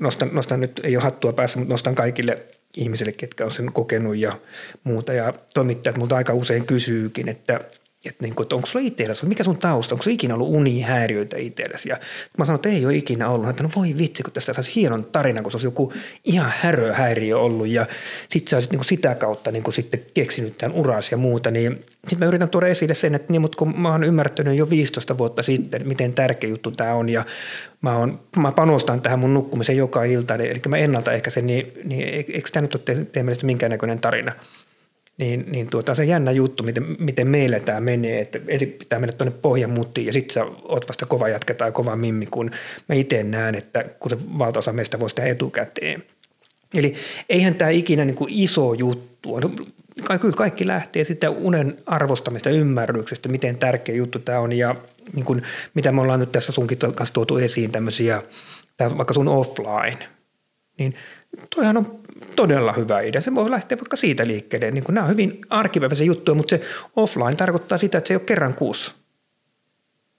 nostan, nostan nyt, ei ole hattua päässä, mutta nostan kaikille ihmisille, ketkä on sen kokenut ja muuta. Ja toimittajat multa aika usein kysyykin, että – että, niin kuin, että onko sulla itsellesi, mikä sun tausta, onko sulla ikinä ollut unihäiriöitä itsellesi. Ja mä sanoin, että ei ole ikinä ollut. Että no voi vitsi, kun tästä saisi hienon tarina, kun se olisi joku ihan häröhäiriö ollut. Ja sit sä olisit niin kuin sitä kautta niin kuin sitten keksinyt tämän uraasi ja muuta. Niin sitten mä yritän tuoda esille sen, että niin, mutta kun mä oon ymmärtänyt jo 15 vuotta sitten, miten tärkeä juttu tämä on. Ja mä, on, mä panostan tähän mun nukkumiseen joka ilta, eli mä ennaltaehkäisen, niin, niin eikö tämä nyt ole teidän minkäännäköinen tarina? Niin, niin tuota, se jännä juttu, miten, miten meillä tämä menee, että eli pitää mennä tuonne pohjan muttiin ja sitten sä oot vasta kova jätkä tai kova mimmi, kun mä itse näen, että kun se valtaosa meistä voisi tehdä etukäteen. Eli eihän tämä ikinä niin kuin iso juttu on. Kyllä kaikki lähtee sitten unen arvostamista ymmärryksestä, miten tärkeä juttu tämä on ja niin kuin, mitä me ollaan nyt tässä sunkin kanssa tuotu esiin tämmöisiä, vaikka sun offline, niin toihan on todella hyvä idea. Se voi lähteä vaikka siitä liikkeelle. Niin nämä on hyvin arkipäiväisiä juttuja, mutta se offline tarkoittaa sitä, että se ei ole kerran kuussa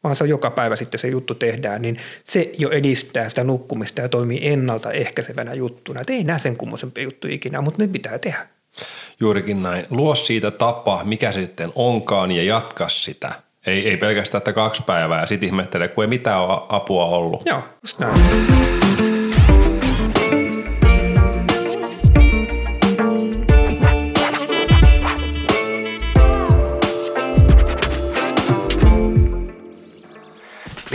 vaan se on joka päivä sitten se juttu tehdään, niin se jo edistää sitä nukkumista ja toimii ennaltaehkäisevänä juttuna. Et ei näe sen kummosempia juttuja ikinä, mutta ne pitää tehdä. Juurikin näin. Luo siitä tapa, mikä se sitten onkaan ja jatka sitä. Ei, ei pelkästään, että kaksi päivää ja sitten ihmettele, kun ei mitään apua ollut. Joo, just näin.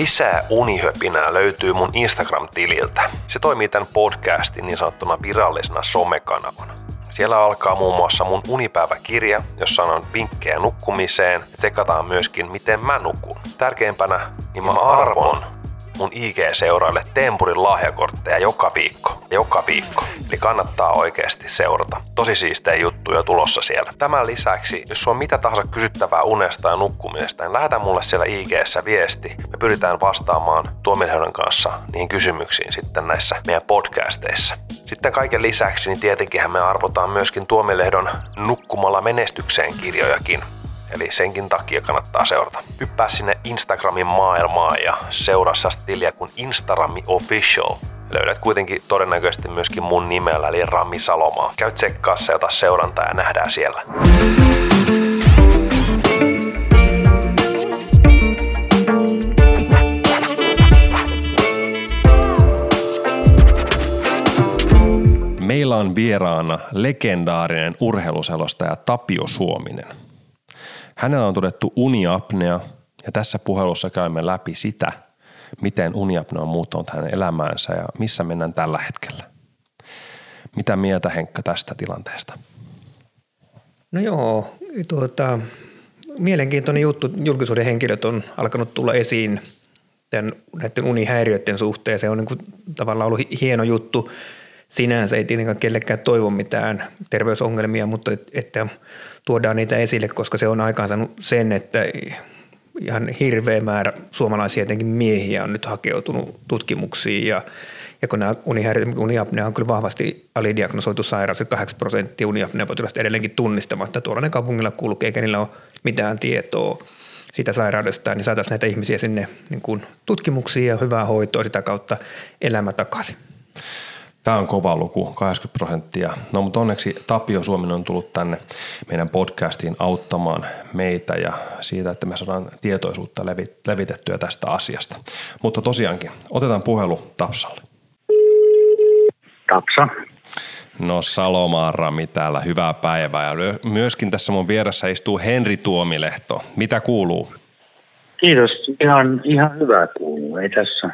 Lisää unihöpinää löytyy mun Instagram-tililtä. Se toimii tämän podcastin niin sanottuna virallisena somekanavana. Siellä alkaa muun muassa mun unipäiväkirja, jossa on vinkkejä nukkumiseen ja tsekataan myöskin miten mä nukun. Tärkeimpänä, niin mä arvon mun IG-seuraille Tempurin lahjakortteja joka viikko. Joka viikko. Eli kannattaa oikeasti seurata. Tosi siistejä juttuja tulossa siellä. Tämän lisäksi, jos on mitä tahansa kysyttävää unesta ja nukkumisesta, niin lähetä mulle siellä IG-ssä viesti. Me pyritään vastaamaan Tuomilehdon kanssa niihin kysymyksiin sitten näissä meidän podcasteissa. Sitten kaiken lisäksi, niin tietenkin me arvotaan myöskin Tuomilehdon Nukkumalla menestykseen kirjojakin Eli senkin takia kannattaa seurata. Hyppää sinne Instagramin maailmaan ja seuraa tiliä kuin Instagrami Official. Löydät kuitenkin todennäköisesti myöskin mun nimellä, eli Rami Salomaa. Käy tsekkaa se, ota seurantaa ja nähdään siellä. Meillä on vieraana legendaarinen urheiluselostaja Tapio Suominen. Hänellä on todettu uniapnea ja tässä puhelussa käymme läpi sitä, miten uniapnea on muuttanut hänen elämäänsä ja missä mennään tällä hetkellä. Mitä mieltä Henkka tästä tilanteesta? No joo, tuota, mielenkiintoinen juttu. Julkisuuden henkilöt on alkanut tulla esiin tämän, näiden unihäiriöiden suhteen. Se on niin kuin tavallaan ollut hieno juttu sinänsä ei tietenkään kellekään toivo mitään terveysongelmia, mutta et, että tuodaan niitä esille, koska se on aikaansaanut sen, että ihan hirveä määrä suomalaisia etenkin miehiä on nyt hakeutunut tutkimuksiin ja, ja kun nämä uniapnea on kyllä vahvasti alidiagnosoitu sairaus, 8 prosenttia uniapnea-potilasta edelleenkin tunnistamatta. Tuolla ne kaupungilla kulkee, eikä niillä ole mitään tietoa siitä sairaudesta, niin saataisiin näitä ihmisiä sinne niin kuin tutkimuksiin ja hyvää hoitoa sitä kautta elämä takaisin. Tämä on kova luku, 80 prosenttia. No mutta onneksi Tapio Suominen on tullut tänne meidän podcastiin auttamaan meitä ja siitä, että me saadaan tietoisuutta levitettyä tästä asiasta. Mutta tosiaankin, otetaan puhelu Tapsalle. Tapsa. No Salomaan Rami täällä, hyvää päivää. Ja myöskin tässä mun vieressä istuu Henri Tuomilehto. Mitä kuuluu? Kiitos, ihan, ihan hyvää kuuluu. Ei tässä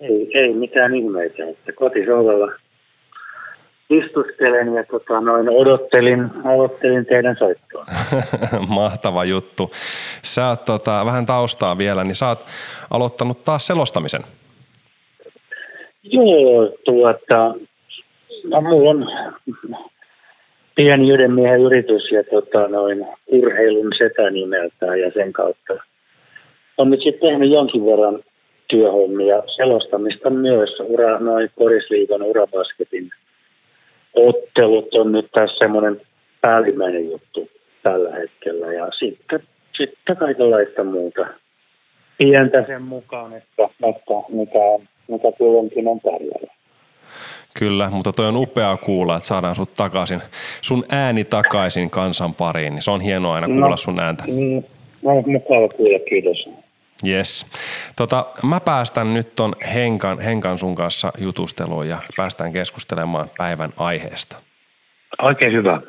ei, ei mitään ihmeitä, että kotisohvalla istustelen ja tota, noin odottelin, odottelin teidän soittoa. Mahtava juttu. Sä oot tota, vähän taustaa vielä, niin sä oot aloittanut taas selostamisen. Joo, tuota, no, mulla on pieni yhden miehen yritys ja tota, noin urheilun setä nimeltään ja sen kautta on nyt sitten tehnyt jonkin verran työhommia, selostamista myös. Ura, noin Korisliiton urabasketin ottelut on nyt tässä semmoinen päällimmäinen juttu tällä hetkellä. Ja sitten, sitten kaikenlaista muuta pientä sen mukaan, että, että mikä, mikä kulloinkin on tarjolla. Kyllä, mutta toi on upeaa kuulla, että saadaan sut takaisin, sun ääni takaisin kansan pariin. Niin se on hienoa aina kuulla no, sun ääntä. Mm, no, mukava kuulla, kiitos. Yes. Tota, mä päästän nyt ton Henkan, Henkan sun kanssa jutusteluun ja päästään keskustelemaan päivän aiheesta. Oikein hyvä.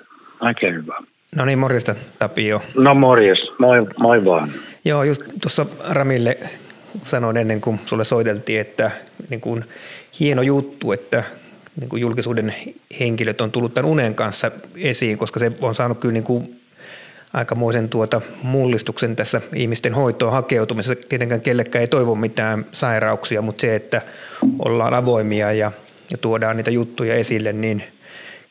Oikein hyvä. No niin, morjesta Tapio. No morjes, moi, moi vaan. Joo, just tuossa Ramille sanoin ennen kuin sulle soiteltiin, että niin kuin hieno juttu, että niin kuin julkisuuden henkilöt on tullut tämän unen kanssa esiin, koska se on saanut kyllä niin kuin aikamoisen tuota mullistuksen tässä ihmisten hoitoon hakeutumisessa. Tietenkään kellekään ei toivo mitään sairauksia, mutta se, että ollaan avoimia ja, ja tuodaan niitä juttuja esille, niin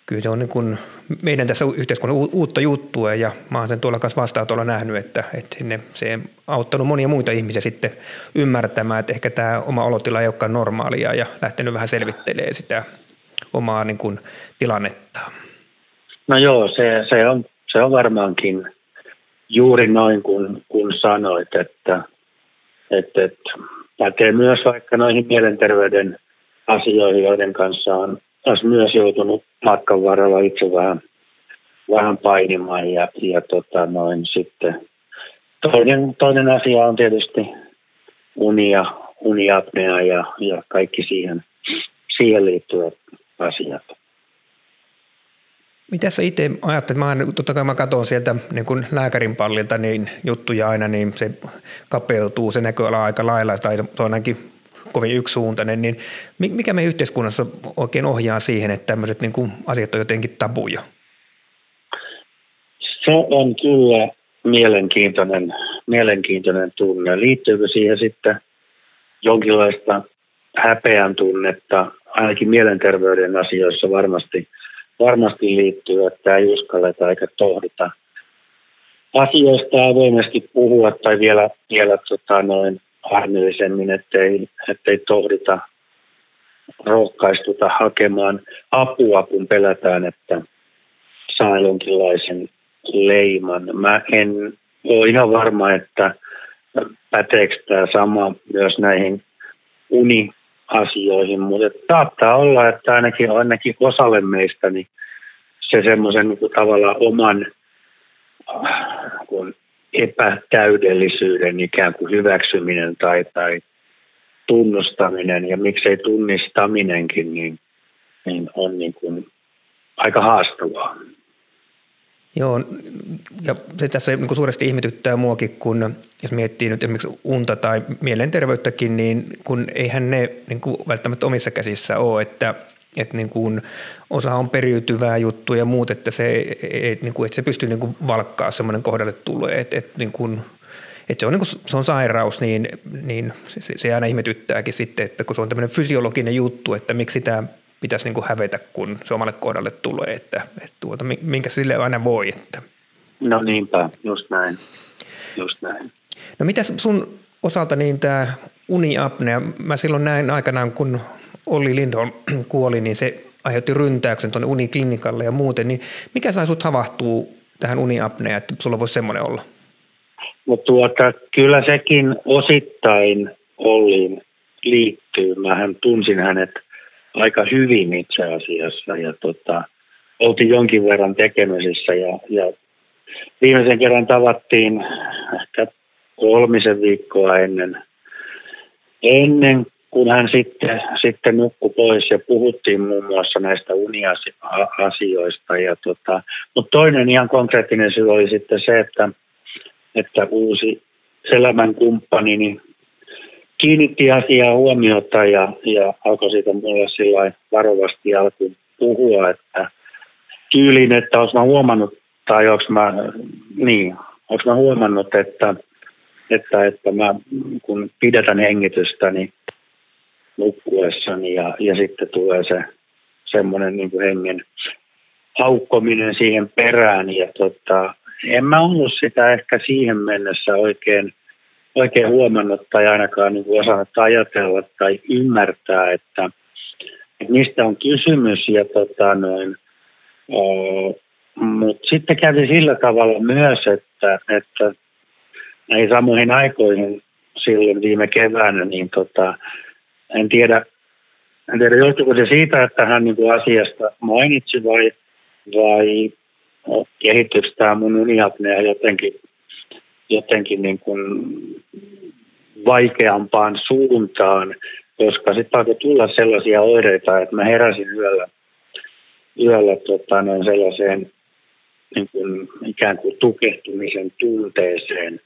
kyllä se on niin kuin meidän tässä yhteiskunnan uutta juttua ja mä oon sen tuolla kanssa vastaanotolla nähnyt, että, että sinne se on auttanut monia muita ihmisiä sitten ymmärtämään, että ehkä tämä oma olotila ei olekaan normaalia ja lähtenyt vähän selvittelemään sitä omaa niin kuin tilannettaan. No joo, se, se on se on varmaankin juuri noin kuin kun sanoit, että, että, että pätee myös vaikka noihin mielenterveyden asioihin, joiden kanssa on taas myös joutunut matkan varrella itse vähän, vähän painimaan ja, ja tota noin sitten toinen, toinen asia on tietysti uni ja uniapnea ja, ja kaikki siihen, siihen liittyvät asiat. Mitä sä itse ajattelet? Mä, totta kai mä katson sieltä niin kuin lääkärin pallilta niin juttuja aina, niin se kapeutuu se näköala aika lailla, tai se on ainakin kovin yksisuuntainen, niin mikä me yhteiskunnassa oikein ohjaa siihen, että tämmöiset niin kuin asiat on jotenkin tabuja? Se on kyllä mielenkiintoinen, mielenkiintoinen tunne. Liittyykö siihen sitten jonkinlaista häpeän tunnetta, ainakin mielenterveyden asioissa varmasti – varmasti liittyy, että ei uskalleta eikä tohdita asioista avoimesti puhua tai vielä, vielä tota noin harmillisemmin, ettei, ettei tohdita rohkaistuta hakemaan apua, kun pelätään, että saa jonkinlaisen leiman. Mä en ole ihan varma, että päteekö tämä sama myös näihin uni asioihin, mutta saattaa olla, että ainakin, ainakin osalle meistä niin se semmoisen niin tavallaan oman äh, kun epätäydellisyyden ikään kuin hyväksyminen tai, tai tunnustaminen ja miksei tunnistaminenkin, niin, niin on niin kuin aika haastavaa. Joo, ja se tässä niin suuresti ihmetyttää muakin, kun jos miettii nyt esimerkiksi unta tai mielenterveyttäkin, niin kun eihän ne niin kuin välttämättä omissa käsissä ole, että, että niin kuin osa on periytyvää juttu ja muut, että se, et, niin kuin, että se pystyy niin kuin valkkaa semmoinen kohdalle tulee, että, että, niin kuin, että se on, niin kuin, se on sairaus, niin, niin se, se aina ihmetyttääkin sitten, että kun se on tämmöinen fysiologinen juttu, että miksi tämä pitäisi niin kuin hävetä, kun se omalle kohdalle tulee, että, että tuota, minkä sille aina voi. Että. No niinpä, just näin. Just näin. No mitä sun osalta niin tämä uniapnea, mä silloin näin aikanaan, kun Olli Lindholm kuoli, niin se aiheutti ryntäyksen tuonne uniklinikalle ja muuten, niin mikä sai sut havahtuu tähän uniapnea, että sulla voisi semmoinen olla? No tuota, kyllä sekin osittain Olliin liittyy. Mähän tunsin hänet aika hyvin itse asiassa ja tota, oltiin jonkin verran tekemisissä ja, ja viimeisen kerran tavattiin ehkä kolmisen viikkoa ennen, ennen kun hän sitten, sitten nukkui pois ja puhuttiin muun muassa näistä uniasioista. Ja tota, mutta toinen ihan konkreettinen syy oli sitten se, että, että uusi elämän kumppani niin kiinnitti asiaa huomiota ja, ja alkoi siitä mulle sillä varovasti alkuun puhua, että tyyliin, että olisi mä huomannut, tai onko mä, niin, onko mä huomannut, että, että, että mä kun pidetän hengitystäni nukkuessani ja, ja sitten tulee se semmoinen niin hengen haukkominen siihen perään ja tota, en mä ollut sitä ehkä siihen mennessä oikein oikein huomannut tai ainakaan niin kuin osannut ajatella tai ymmärtää, että, että mistä on kysymys. Ja tota noin, mutta sitten kävi sillä tavalla myös, että, että näihin samoihin aikoihin silloin viime keväänä, niin tota, en tiedä, en tiedä johtuuko se siitä, että hän niin kuin asiasta mainitsi vai, vai kehittyykö tämä mun uniapnea jotenkin jotenkin niin kuin vaikeampaan suuntaan, koska sitten alkoi tulla sellaisia oireita, että mä heräsin yöllä, yöllä tota, noin sellaiseen niin kuin ikään kuin tukehtumisen tunteeseen.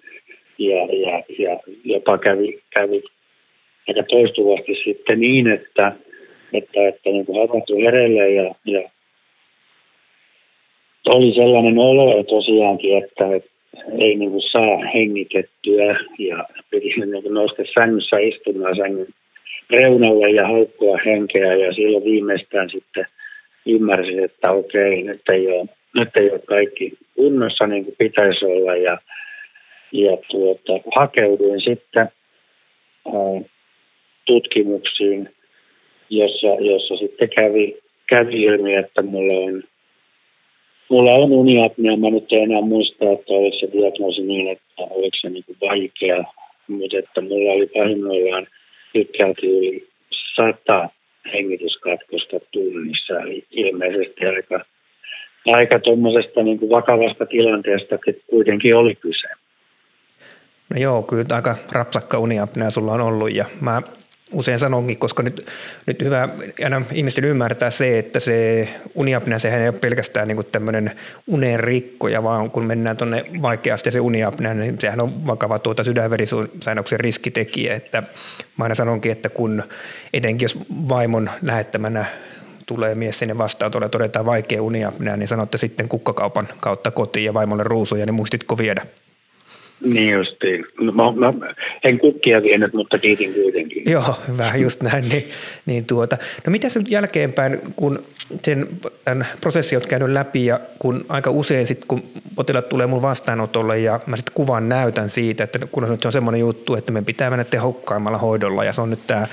Ja, ja, ja jopa kävi, kävi aika toistuvasti sitten niin, että, että, että niin kuin havahtui hereille ja, ja oli sellainen olo tosiaankin, että, että ei niin kuin saa hengitettyä ja piti niin kuin nousta sängyssä istumaan sängyn reunalle ja haukkoa henkeä. Ja silloin viimeistään sitten ymmärsin, että okei, nyt ei ole, nyt ei ole kaikki kunnossa niin kuin pitäisi olla. Ja, ja tuota, hakeuduin sitten ää, tutkimuksiin, jossa, jossa sitten kävi, kävi ilmi, että mulla on Mulla on uniapnea, mä nyt en enää muista, että oliko se diagnoosi niin, että oliko se niin vaikea, mutta että mulla oli pahimmillaan pitkälti yli sata hengityskatkosta tunnissa, eli ilmeisesti aika, aika tuommoisesta niin vakavasta tilanteesta kuitenkin oli kyse. No joo, kyllä aika rapsakka uniapnea sulla on ollut ja mä usein sanonkin, koska nyt, nyt hyvä aina ihmisten ymmärtää se, että se uniapnea, sehän ei ole pelkästään niin tämmöinen unen rikkoja, vaan kun mennään tuonne vaikeasti se uniapnea, niin sehän on vakava tuota sydänverisuonauksen riskitekijä. Että mä aina sanonkin, että kun etenkin jos vaimon lähettämänä tulee mies sinne vastaanotolle ja todetaan vaikea uniapnea, niin sanotte sitten kukkakaupan kautta kotiin ja vaimolle ruusuja, niin muistitko viedä? Niin justiin. No, mä, mä, en kukkia vienyt, mutta kiitin kuitenkin. Joo, hyvä, just näin. Niin, niin tuota. No mitä nyt jälkeenpäin, kun sen tämän prosessin olet käynyt läpi ja kun aika usein sitten, kun potilaat tulee mun vastaanotolle ja mä sitten kuvan näytän siitä, että kun nyt se on semmoinen juttu, että me pitää mennä tehokkaimmalla hoidolla ja se on nyt tämä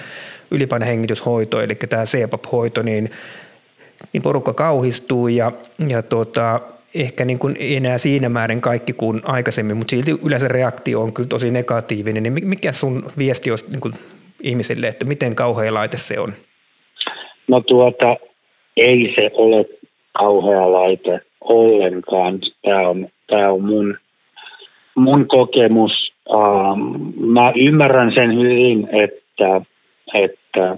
ylipainehengityshoito, eli tämä CPAP-hoito, niin, niin porukka kauhistuu ja, ja tuota, ehkä niin kuin enää siinä määrin kaikki kuin aikaisemmin, mutta silti yleensä reaktio on kyllä tosi negatiivinen. Niin mikä sun viesti olisi niin kuin ihmisille, että miten kauhea laite se on? No tuota, ei se ole kauhea laite ollenkaan. Tämä on, tämä on mun, mun kokemus. Uh, mä ymmärrän sen hyvin, että, että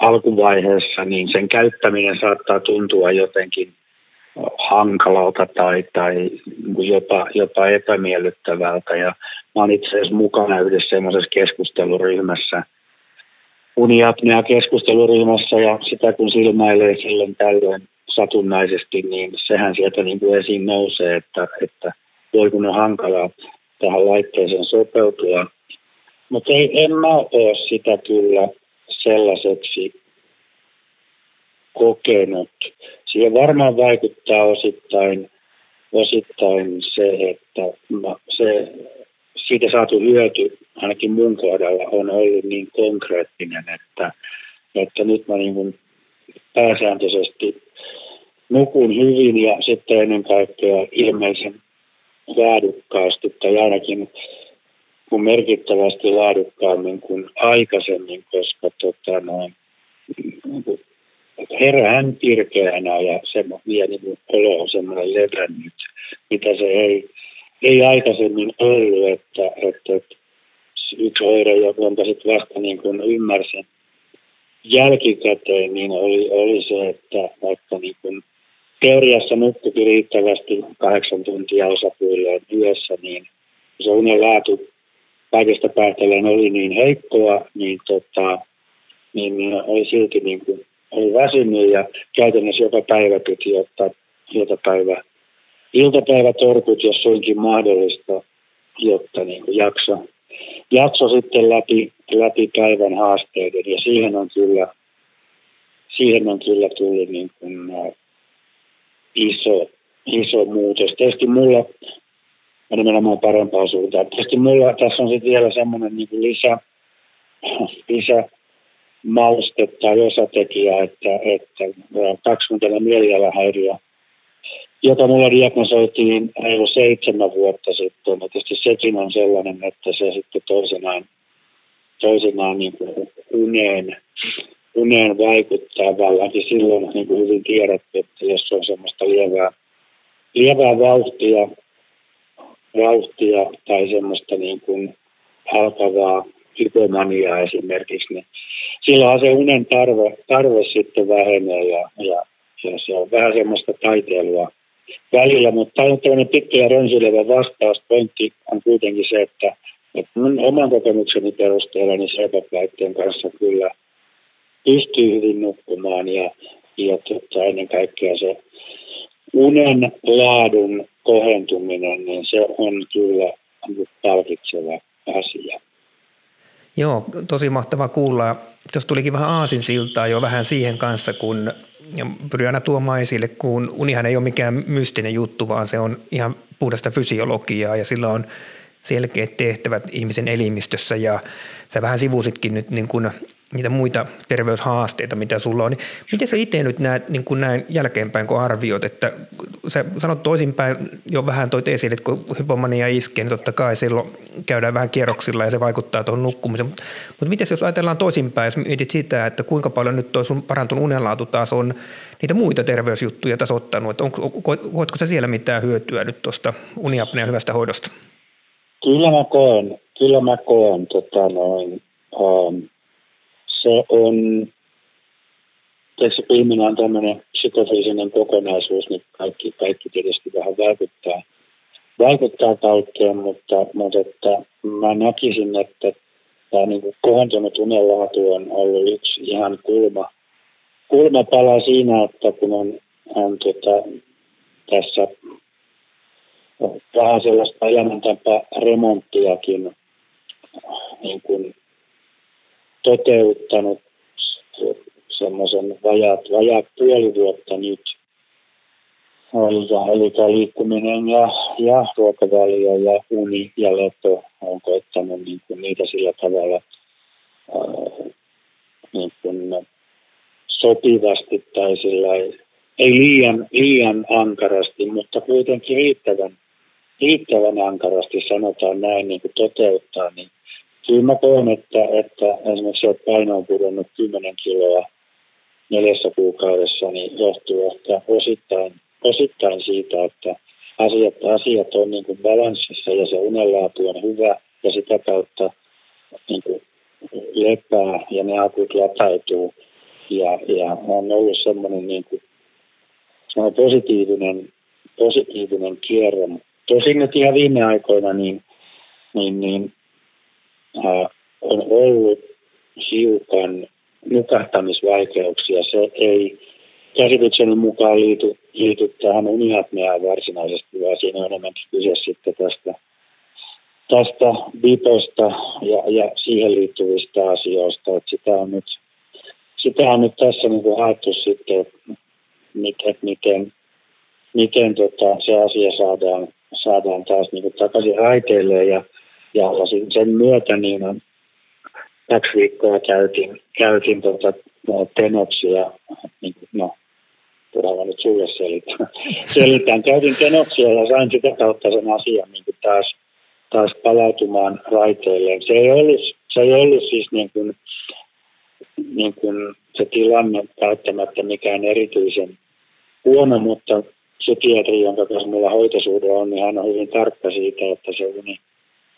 alkuvaiheessa niin sen käyttäminen saattaa tuntua jotenkin hankalalta tai, tai niin jopa, jopa epämiellyttävältä. Ja mä olen itse asiassa mukana yhdessä semmoisessa keskusteluryhmässä, uniapnea keskusteluryhmässä ja sitä kun silmäilee silloin tällöin satunnaisesti, niin sehän sieltä niin kuin esiin nousee, että, että voi kun on hankalaa tähän laitteeseen sopeutua. Mutta en mä ole sitä kyllä sellaiseksi kokenut. Siihen varmaan vaikuttaa osittain, osittain se, että se, siitä saatu hyöty ainakin mun kohdalla on ollut niin konkreettinen, että, että nyt mä niin kuin pääsääntöisesti nukun hyvin ja sitten ennen kaikkea ilmeisen laadukkaasti tai ainakin kuin merkittävästi laadukkaammin kuin aikaisemmin, koska tota, noin, niin herään kirkeänä ja se vie niin olo on semmoinen levännyt, mitä se ei, ei aikaisemmin ollut, että, että, että yksi oire, jonka sitten vasta niin kuin ymmärsin jälkikäteen, niin oli, oli se, että vaikka niin kuin teoriassa nukkukin riittävästi kahdeksan tuntia osapuilleen yössä, niin se unen laatu kaikesta päätellen oli niin heikkoa, niin, tota, niin, niin oli silti niin kuin, oli väsynyt ja käytännössä joka päivä piti ottaa iltapäivä, iltapäivätorkut, jos suinkin mahdollista, jotta niin kuin jakso, jakso sitten läpi, läpi päivän haasteiden ja siihen on kyllä, siihen on kyllä tullut niin kuin, iso, iso muutos. Tietysti mulla ja nimenomaan parempaa suuntaan. Tietysti mulla tässä on sitten vielä semmoinen niin kuin lisä, lisä mauste tai osatekijä, että, että 20 mielialahäiriö, joka mulla diagnosoitiin reilu seitsemän vuotta sitten. Ja tietysti sekin on sellainen, että se sitten toisenaan, toisenaan niin kuin uneen, uneen vaikuttaa vallankin silloin, niin kuin hyvin tiedätte, että jos on semmoista lievää, lievää vauhtia, vauhtia tai semmoista niin kuin alkavaa hypomaniaa esimerkiksi, niin silloin se unen tarve, tarve sitten vähenee ja, ja, ja se on vähän semmoista taiteilua välillä, mutta tämä on tämmöinen pitkä ja rönsyilevä vastaus. Pointti on kuitenkin se, että, että mun oman kokemukseni perusteella niin sepapläitteen kanssa kyllä pystyy hyvin nukkumaan ja, ja tota, ennen kaikkea se unen laadun kohentuminen, niin se on kyllä palkitseva asia. Joo, tosi mahtava kuulla. Tuossa tulikin vähän aasinsiltaa jo vähän siihen kanssa, kun pyrin aina tuomaan esille, kun unihan ei ole mikään mystinen juttu, vaan se on ihan puhdasta fysiologiaa ja sillä on selkeät tehtävät ihmisen elimistössä ja sä vähän sivusitkin nyt niin kuin niitä muita terveyshaasteita, mitä sulla on. Niin miten sä itse nyt näet niin kuin näin jälkeenpäin, kun arvioit, että sä sanot toisinpäin, jo vähän toit esille, että kun hypomania iskee, niin totta kai silloin käydään vähän kierroksilla ja se vaikuttaa tuohon nukkumiseen. Mutta, mutta miten jos ajatellaan toisinpäin, jos mietit sitä, että kuinka paljon nyt tuo sun parantunut unenlaatu taas on niitä muita terveysjuttuja tasoittanut, että onko, koetko sä siellä mitään hyötyä nyt tuosta uniapnean hyvästä hoidosta? Kyllä mä koen, kyllä mä koen tota noin, um, se on, tässä ihminen on tämmöinen psykofyysinen kokonaisuus, niin kaikki, kaikki tietysti vähän vaikuttaa, vaikuttaa kaikkeen, mutta, mutta että mä näkisin, että tämä niin kuin kohentunut unenlaatu on ollut yksi ihan kulma, kulmapala siinä, että kun on, on tota, tässä vähän sellaista elämäntapa remonttiakin niin kuin toteuttanut semmoisen vajaat, vajaat puoli vuotta nyt. Eli, eli liikkuminen ja, ja ruokavalio ja uni ja leto on koittanut niin kuin niitä sillä tavalla ää, niin kuin sopivasti tai sillä ei liian, liian ankarasti, mutta kuitenkin riittävän, riittävän ankarasti sanotaan näin niin kuin toteuttaa, niin kyllä mä koen, että, että esimerkiksi se, että paino on pudonnut 10 kiloa neljässä kuukaudessa, niin johtuu ehkä osittain, osittain siitä, että asiat, asiat on niin kuin balanssissa ja se unenlaatu on hyvä ja sitä kautta niin kuin lepää ja ne akut latautuu. Ja, ja on ollut semmoinen, niin kuin, semmoinen positiivinen, positiivinen kierre. Tosin nyt ihan viime aikoina niin, niin, niin on ollut hiukan nukahtamisvaikeuksia. Se ei käsitykseni mukaan liity, liity tähän uniapneaan varsinaisesti, vaan siinä on enemmänkin kyse sitten tästä, tästä biposta ja, ja siihen liittyvistä asioista. Että sitä, on nyt, sitä on nyt tässä niin kuin haettu sitten, että miten, miten tota, se asia saadaan, saadaan taas niin kuin takaisin raiteille ja, ja sen myötä niin on kaksi viikkoa käytin, käytin tota, no, tenoksia, niin no, turhaa nyt sulle selitän. selitän. Käytin tenoksia ja sain sitä kautta sen asian niin taas, taas palautumaan raiteilleen. Se ei ollut, se ei ollut siis niin kuin, niin kuin se tilanne välttämättä mikään erityisen huono, mutta psykiatri, jonka kanssa mulla hoitosuhde on, niin hän on hyvin tarkka siitä, että se uni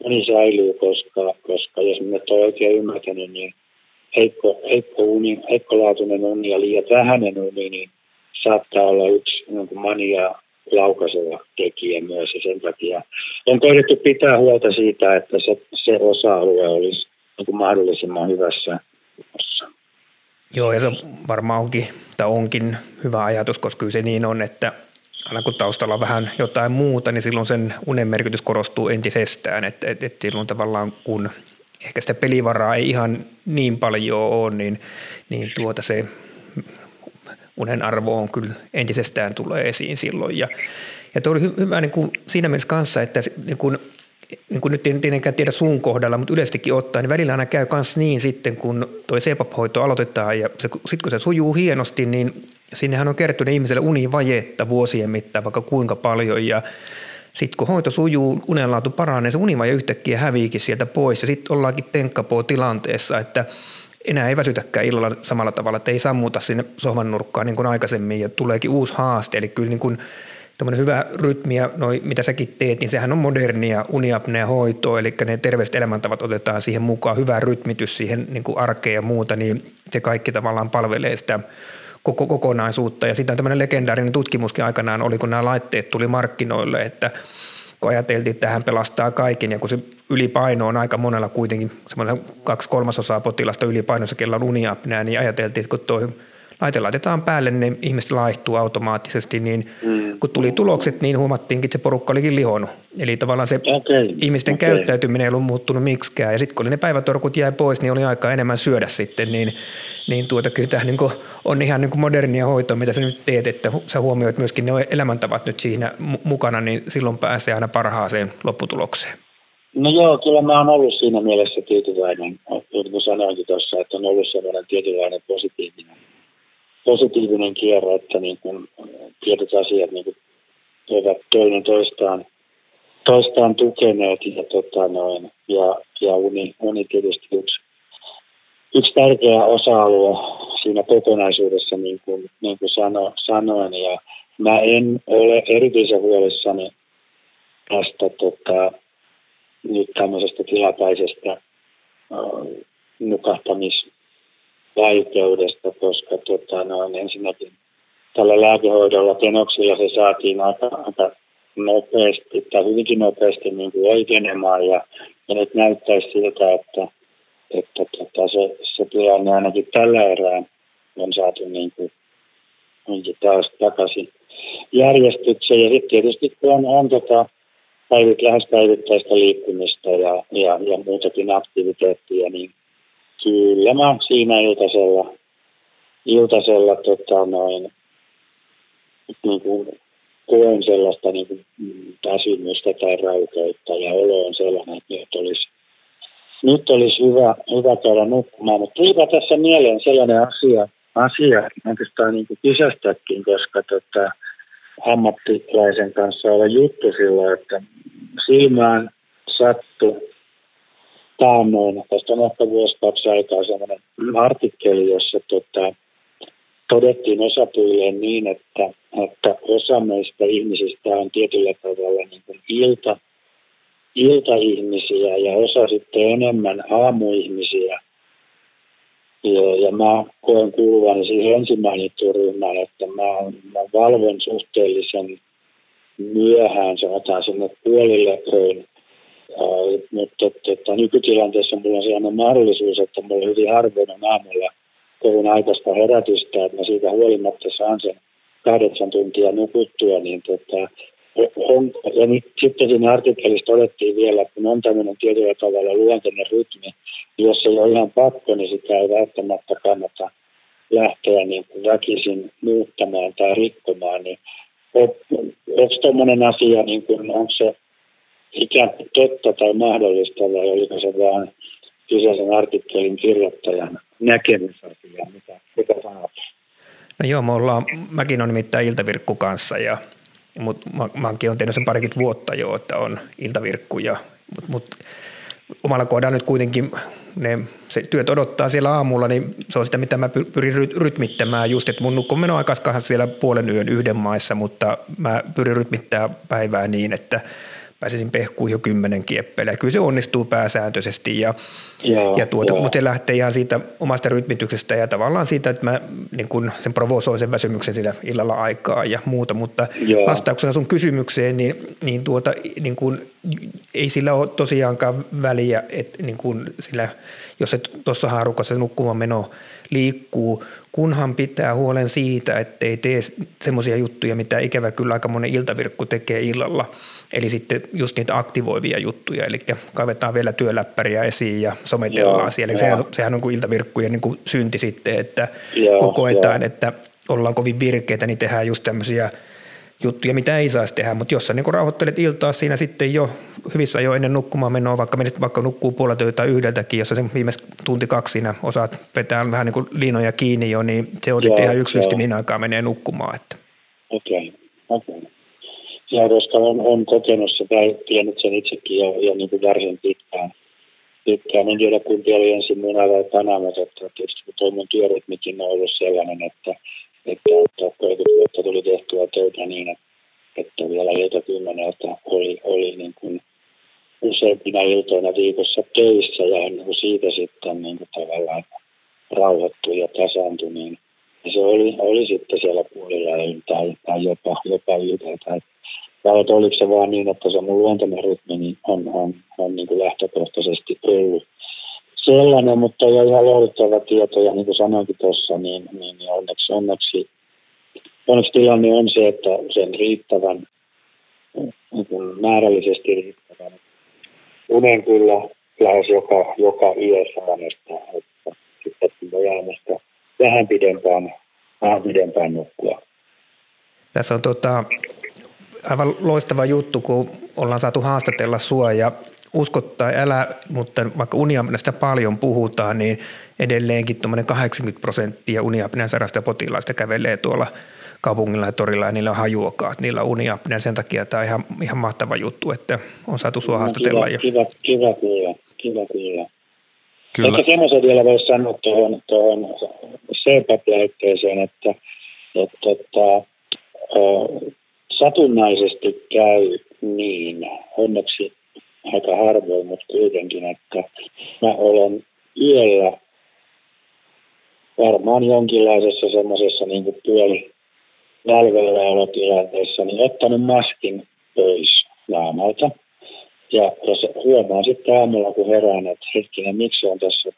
uni säilyy, koska, koska jos minä olen oikein ymmärtänyt, niin heikko, heikko uni, heikkolaatuinen uni ja liian vähäinen uni, niin saattaa olla yksi niin mania laukaiseva tekijä myös ja sen takia on koitettu pitää huolta siitä, että se, se osa-alue olisi niin mahdollisimman hyvässä kunnossa. Joo, ja se varmaan onkin, tai onkin hyvä ajatus, koska kyllä se niin on, että aina kun taustalla on vähän jotain muuta, niin silloin sen unen merkitys korostuu entisestään. Että et, et silloin tavallaan kun ehkä sitä pelivaraa ei ihan niin paljon ole, niin, niin tuota se unen arvo on kyllä entisestään tulee esiin silloin. Ja, ja tuo oli hy, hyvä niin kuin siinä mielessä kanssa, että niin kuin, niin kuin nyt en tietenkään tiedä sun kohdalla, mutta yleistikin ottaen, niin välillä aina käy myös niin sitten, kun tuo CPAP-hoito aloitetaan ja sitten kun se sujuu hienosti, niin sinnehän on kertynyt ihmiselle univajetta vuosien mittaan vaikka kuinka paljon. Ja sitten kun hoito sujuu, unenlaatu paranee, se univaje yhtäkkiä häviikin sieltä pois. Ja sitten ollaankin tenkkapoo tilanteessa, että enää ei väsytäkään illalla samalla tavalla, että ei sammuta sinne sohvan nurkkaan niin kuin aikaisemmin. Ja tuleekin uusi haaste. Eli kyllä niin kuin hyvä rytmi ja noi, mitä säkin teet, niin sehän on modernia uniapnea hoitoa, eli ne terveelliset elämäntavat otetaan siihen mukaan, hyvä rytmitys siihen niin kuin arkeen ja muuta, niin se kaikki tavallaan palvelee sitä koko kokonaisuutta. Ja sitten tämmöinen legendaarinen tutkimuskin aikanaan oli, kun nämä laitteet tuli markkinoille, että kun ajateltiin, että tähän pelastaa kaiken, ja kun se ylipaino on aika monella kuitenkin, semmoinen kaksi kolmasosaa potilasta ylipainossa, kella on uniapnea, niin ajateltiin, että kun tuo laite laitetaan päälle, niin ihmiset laihtuu automaattisesti, niin mm. kun tuli tulokset, niin huomattiinkin, että se porukka olikin lihonnut. Eli tavallaan se okay. ihmisten okay. käyttäytyminen ei ollut muuttunut miksikään. Ja sitten kun ne päivätorkut jäi pois, niin oli aika enemmän syödä sitten, niin, niin tuota, kyllä tämä niin on ihan niin modernia hoitoa, mitä sä nyt teet, että sä huomioit myöskin ne elämäntavat nyt siinä mukana, niin silloin pääsee aina parhaaseen lopputulokseen. No joo, kyllä mä oon ollut siinä mielessä tyytyväinen, niin kuin sanoinkin tuossa, että on ollut sellainen tietynlainen positiivinen positiivinen kierre, että niin kuin tietyt asiat niin kuin ovat toinen toistaan, toistaan tukeneet ja, tota noin, ja, ja uni, uni tietysti yksi, yksi tärkeä osa-alue siinä kokonaisuudessa, niin kuin, niin kuin sano, sanoin, ja mä en ole erityisen huolissani tästä tota, nyt tämmöisestä tilapäisestä äh, nukahtamis vaikeudesta, koska tota, noin, ensinnäkin tällä lääkehoidolla tenoksilla se saatiin aika, aika nopeasti tai hyvinkin nopeasti niin kuin oikeenemaan ja, ja nyt näyttäisi siltä, että, että tota, se, se tilanne ainakin tällä erää on saatu niin kuin, niin taas takaisin järjestykseen. Ja sitten tietysti kun on, on tota, päivit, lähes päivittäistä liikkumista ja, ja, ja muutakin aktiviteettia, niin Kyllä mä siinä iltasella, iltasella tota noin, niin kuin koen sellaista niin kuin väsymystä tai raukeutta ja olo on sellainen, että nyt olisi, nyt olisi hyvä, hyvä käydä nukkumaan. Mutta tulipa tässä mieleen sellainen asia, asia oikeastaan niin kysästäkin, koska tota, ammattilaisen kanssa olla juttu silloin, että silmään sattui taannoin, tästä on ehkä vuosi kaksi aikaa sellainen artikkeli, jossa tota, todettiin osapuilleen niin, että, että osa meistä ihmisistä on tietyllä tavalla niin kuin ilta, iltaihmisiä ja osa sitten enemmän aamuihmisiä. Ja, ja mä koen kuuluvani siihen ensin mainittuun ryhmään, että mä, mä valvon suhteellisen myöhään, sanotaan sinne puolille öin. Mutta että, nykytilanteessa mulla on sellainen mahdollisuus, että mulla on hyvin harvoin aamulla kovin aikaista herätystä, että mä siitä huolimatta saan sen kahdeksan tuntia nukuttua, niin tota, on, ja nyt, sitten siinä artikkelissa todettiin vielä, että kun on tämmöinen tietyllä tavalla luontainen rytmi, niin jos ei ole ihan pakko, niin sitä ei välttämättä kannata lähteä niin kuin väkisin muuttamaan tai rikkomaan, niin onko tuommoinen asia, niin kuin, onko se ikään kuin totta tai mahdollista vai oliko se vaan kyseisen artikkelin kirjoittajan näkemysasia, mitä, mitä sanot? No joo, me ollaan, mäkin on nimittäin iltavirkku kanssa ja mutta mä, mäkin olen tehnyt sen parikymmentä vuotta jo, että on iltavirkkuja, mutta mut, omalla kohdalla nyt kuitenkin ne se työt odottaa siellä aamulla, niin se on sitä, mitä mä pyrin rytmittämään just, että mun nukkuminen on aika siellä puolen yön yhden maissa, mutta mä pyrin rytmittämään päivää niin, että – pääsisin pehkuun jo kymmenen kieppeillä. Kyllä se onnistuu pääsääntöisesti, ja, joo, ja tuota, joo. mutta se lähtee ihan siitä omasta rytmityksestä ja tavallaan siitä, että mä niin kun sen provosoin sen väsymyksen sillä illalla aikaa ja muuta, mutta joo. vastauksena sun kysymykseen, niin, niin, tuota, niin kun, ei sillä ole tosiaankaan väliä, että niin kun sillä, jos se tuossa haarukassa nukkumaan meno liikkuu, kunhan pitää huolen siitä, ettei tee semmoisia juttuja, mitä ikävä kyllä aika monen iltavirkku tekee illalla. Eli sitten just niitä aktivoivia juttuja, eli kaivetaan vielä työläppäriä esiin ja sometellaan joo, siellä. Sehän, sehän on kuin iltavirkkujen niin kuin synti sitten, että joo, koetaan, joo. että ollaan kovin virkeitä, niin tehdään just tämmöisiä – juttuja, mitä ei saisi tehdä, mutta jos sä niin rauhoittelet iltaa siinä sitten jo hyvissä jo ennen nukkumaan menoa, vaikka menet vaikka nukkuu puolelta tai yhdeltäkin, jos sä sen viimeis tunti kaksi siinä osaat vetää vähän niin kuin liinoja kiinni jo, niin se on sitten ihan yksilöllisesti mihin aikaan menee nukkumaan. Että. Okei, okay, okei. Okay. Ja koska on, on kokenut sitä, tiennyt sen itsekin jo, jo niin kuin varsin pitkään. pitkään. En tiedä, kumpi oli ensin muna vai kana, mutta tietysti kun tuo mun työrytmikin on ollut sellainen, että että, että 30 vuotta tuli tehtyä töitä niin, että, että vielä ilta kymmeneltä oli, oli niin kuin useimpina iltoina viikossa töissä ja ennen kuin siitä sitten niin kuin tavallaan rauhoittui ja tasantui, niin se oli, oli sitten siellä puolilla tai, tai jopa, jopa. Vai että oliko se vaan niin, että se mun luontainen rytmi niin on, on, on niin kuin lähtökohtaisesti ollut sellainen, mutta jo ihan lohduttava tieto, ja niin kuin sanoinkin tuossa, niin, niin, niin onneksi, onneksi, onneksi tilanne on se, että sen riittävän, niin määrällisesti riittävän unen kyllä lähes joka, joka yö saan, että, että sitten voi aamusta vähän pidempään, vähän pidempään nukkua. Tässä on tota, aivan loistava juttu, kun ollaan saatu haastatella sua ja usko tai älä, mutta vaikka uniapneasta paljon puhutaan, niin edelleenkin 80 prosenttia uniapnean sairaista potilaista kävelee tuolla kaupungilla ja torilla ja niillä on hajuakaan, että niillä on uniapnea. Sen takia tämä on ihan, ihan mahtava juttu, että on saatu sua no, haastatella. Kiva, kiva, kiva kuulla, kiva kuulla. Kyllä. Ehkä semmoisen vielä voisi sanoa tuohon, tuohon CPAP-lähetteeseen, että, että, että satunnaisesti käy niin, onneksi aika harvoin, mutta kuitenkin, että mä olen yöllä varmaan jonkinlaisessa semmoisessa niin puoli välvellä olotilanteessa, niin ottanut maskin pois naamalta. Ja jos huomaan sitten aamulla, kun herään, että hetkinen, miksi on tässä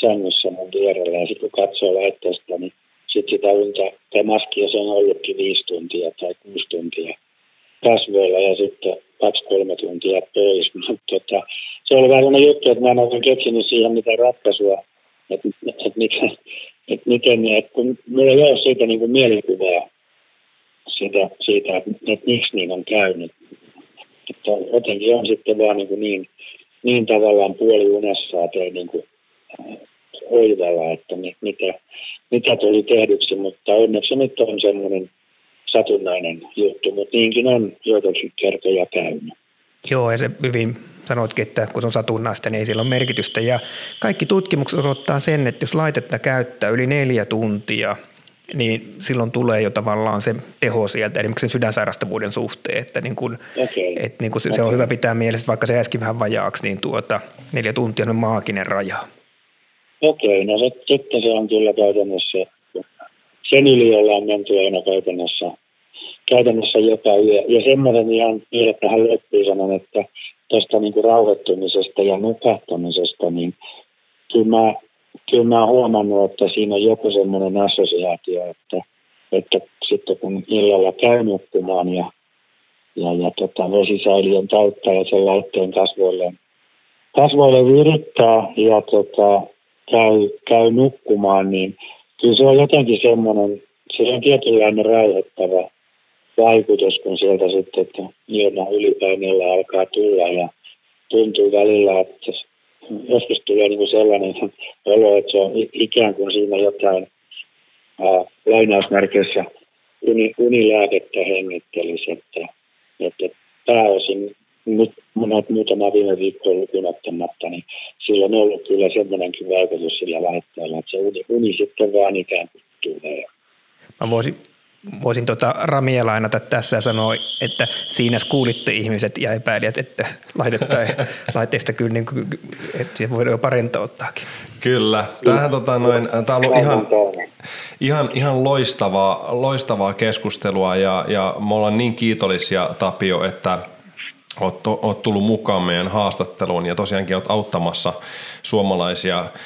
sängyssä mun vierellä, ja sitten kun katsoo laitteesta, niin sitten sitä unta, tai maskia se on ollutkin viisi tuntia tai kuusi tuntia kasvoilla ja sitten kaksi-kolme tuntia pois. Mutta tota, se oli vähän sellainen juttu, että mä en oikein keksinyt siihen mitään ratkaisua, että, että, miten, että miten, että kun meillä ei ole siitä niin kuin mielikuvaa siitä, siitä että, että miksi niin on käynyt. Että jotenkin on sitten vaan niin, kuin niin, niin tavallaan puoli unessa, että ei niin kuin oivalla, että mitä, mitä tuli tehdyksi, mutta onneksi nyt on semmoinen satunnainen juttu, mutta niinkin on joitakin kertoja käynyt. Joo, ja se hyvin sanoitkin, että kun on satunnaista, niin ei sillä ole merkitystä. Ja kaikki tutkimukset osoittaa sen, että jos laitetta käyttää yli neljä tuntia, niin silloin tulee jo tavallaan se teho sieltä, esimerkiksi sen sydänsairastavuuden suhteen, että, niin kun, okay. että niin kun se, okay. se on hyvä pitää mielessä, vaikka se äsken vähän vajaaksi, niin tuota, neljä tuntia on maaginen raja. Okei, no se, sitten se on kyllä käytännössä, sen yli ollaan menty aina käytännössä, käytännössä jopa yö. Ja semmoinen ihan vielä tähän loppuun sanon, että tuosta niin rauhoittumisesta ja nukahtamisesta, niin kyllä mä, kyllä mä oon huomannut, että siinä on joku semmoinen assosiaatio, että, että sitten kun illalla käy nukkumaan ja, ja, ja tota, vesisäiliön täyttää ja sen laitteen kasvoille, kasvoille virittää ja tota, käy, käy nukkumaan, niin kyllä se on jotenkin semmoinen, se on tietynlainen rauhoittava vaikutus, kun sieltä sitten, että ilman ylipaineella alkaa tulla ja tuntuu välillä, että joskus tulee niin kuin sellainen olo, että se on ikään kuin siinä jotain ää, lainausmerkeissä uni, unilääkettä hengittelisi, että, että pääosin nyt monet muutama viime viikkoa lukunottamatta, niin sillä on ollut kyllä semmoinenkin vaikutus sillä laitteella, että se uni, uni sitten vaan ikään kuin tulee. Mä voisin voisin tuota Ramia lainata tässä ja sanoa, että siinä kuulitte ihmiset ja epäilijät, että laitteista kyllä niin kuin, että se voi jo parentauttaakin. Kyllä. Tämähän tota noin, tämä on ollut ihan, ihan, ihan loistavaa, loistavaa keskustelua ja, ja me ollaan niin kiitollisia Tapio, että oot, oot tullut mukaan meidän haastatteluun ja tosiaankin oot auttamassa suomalaisia Äh,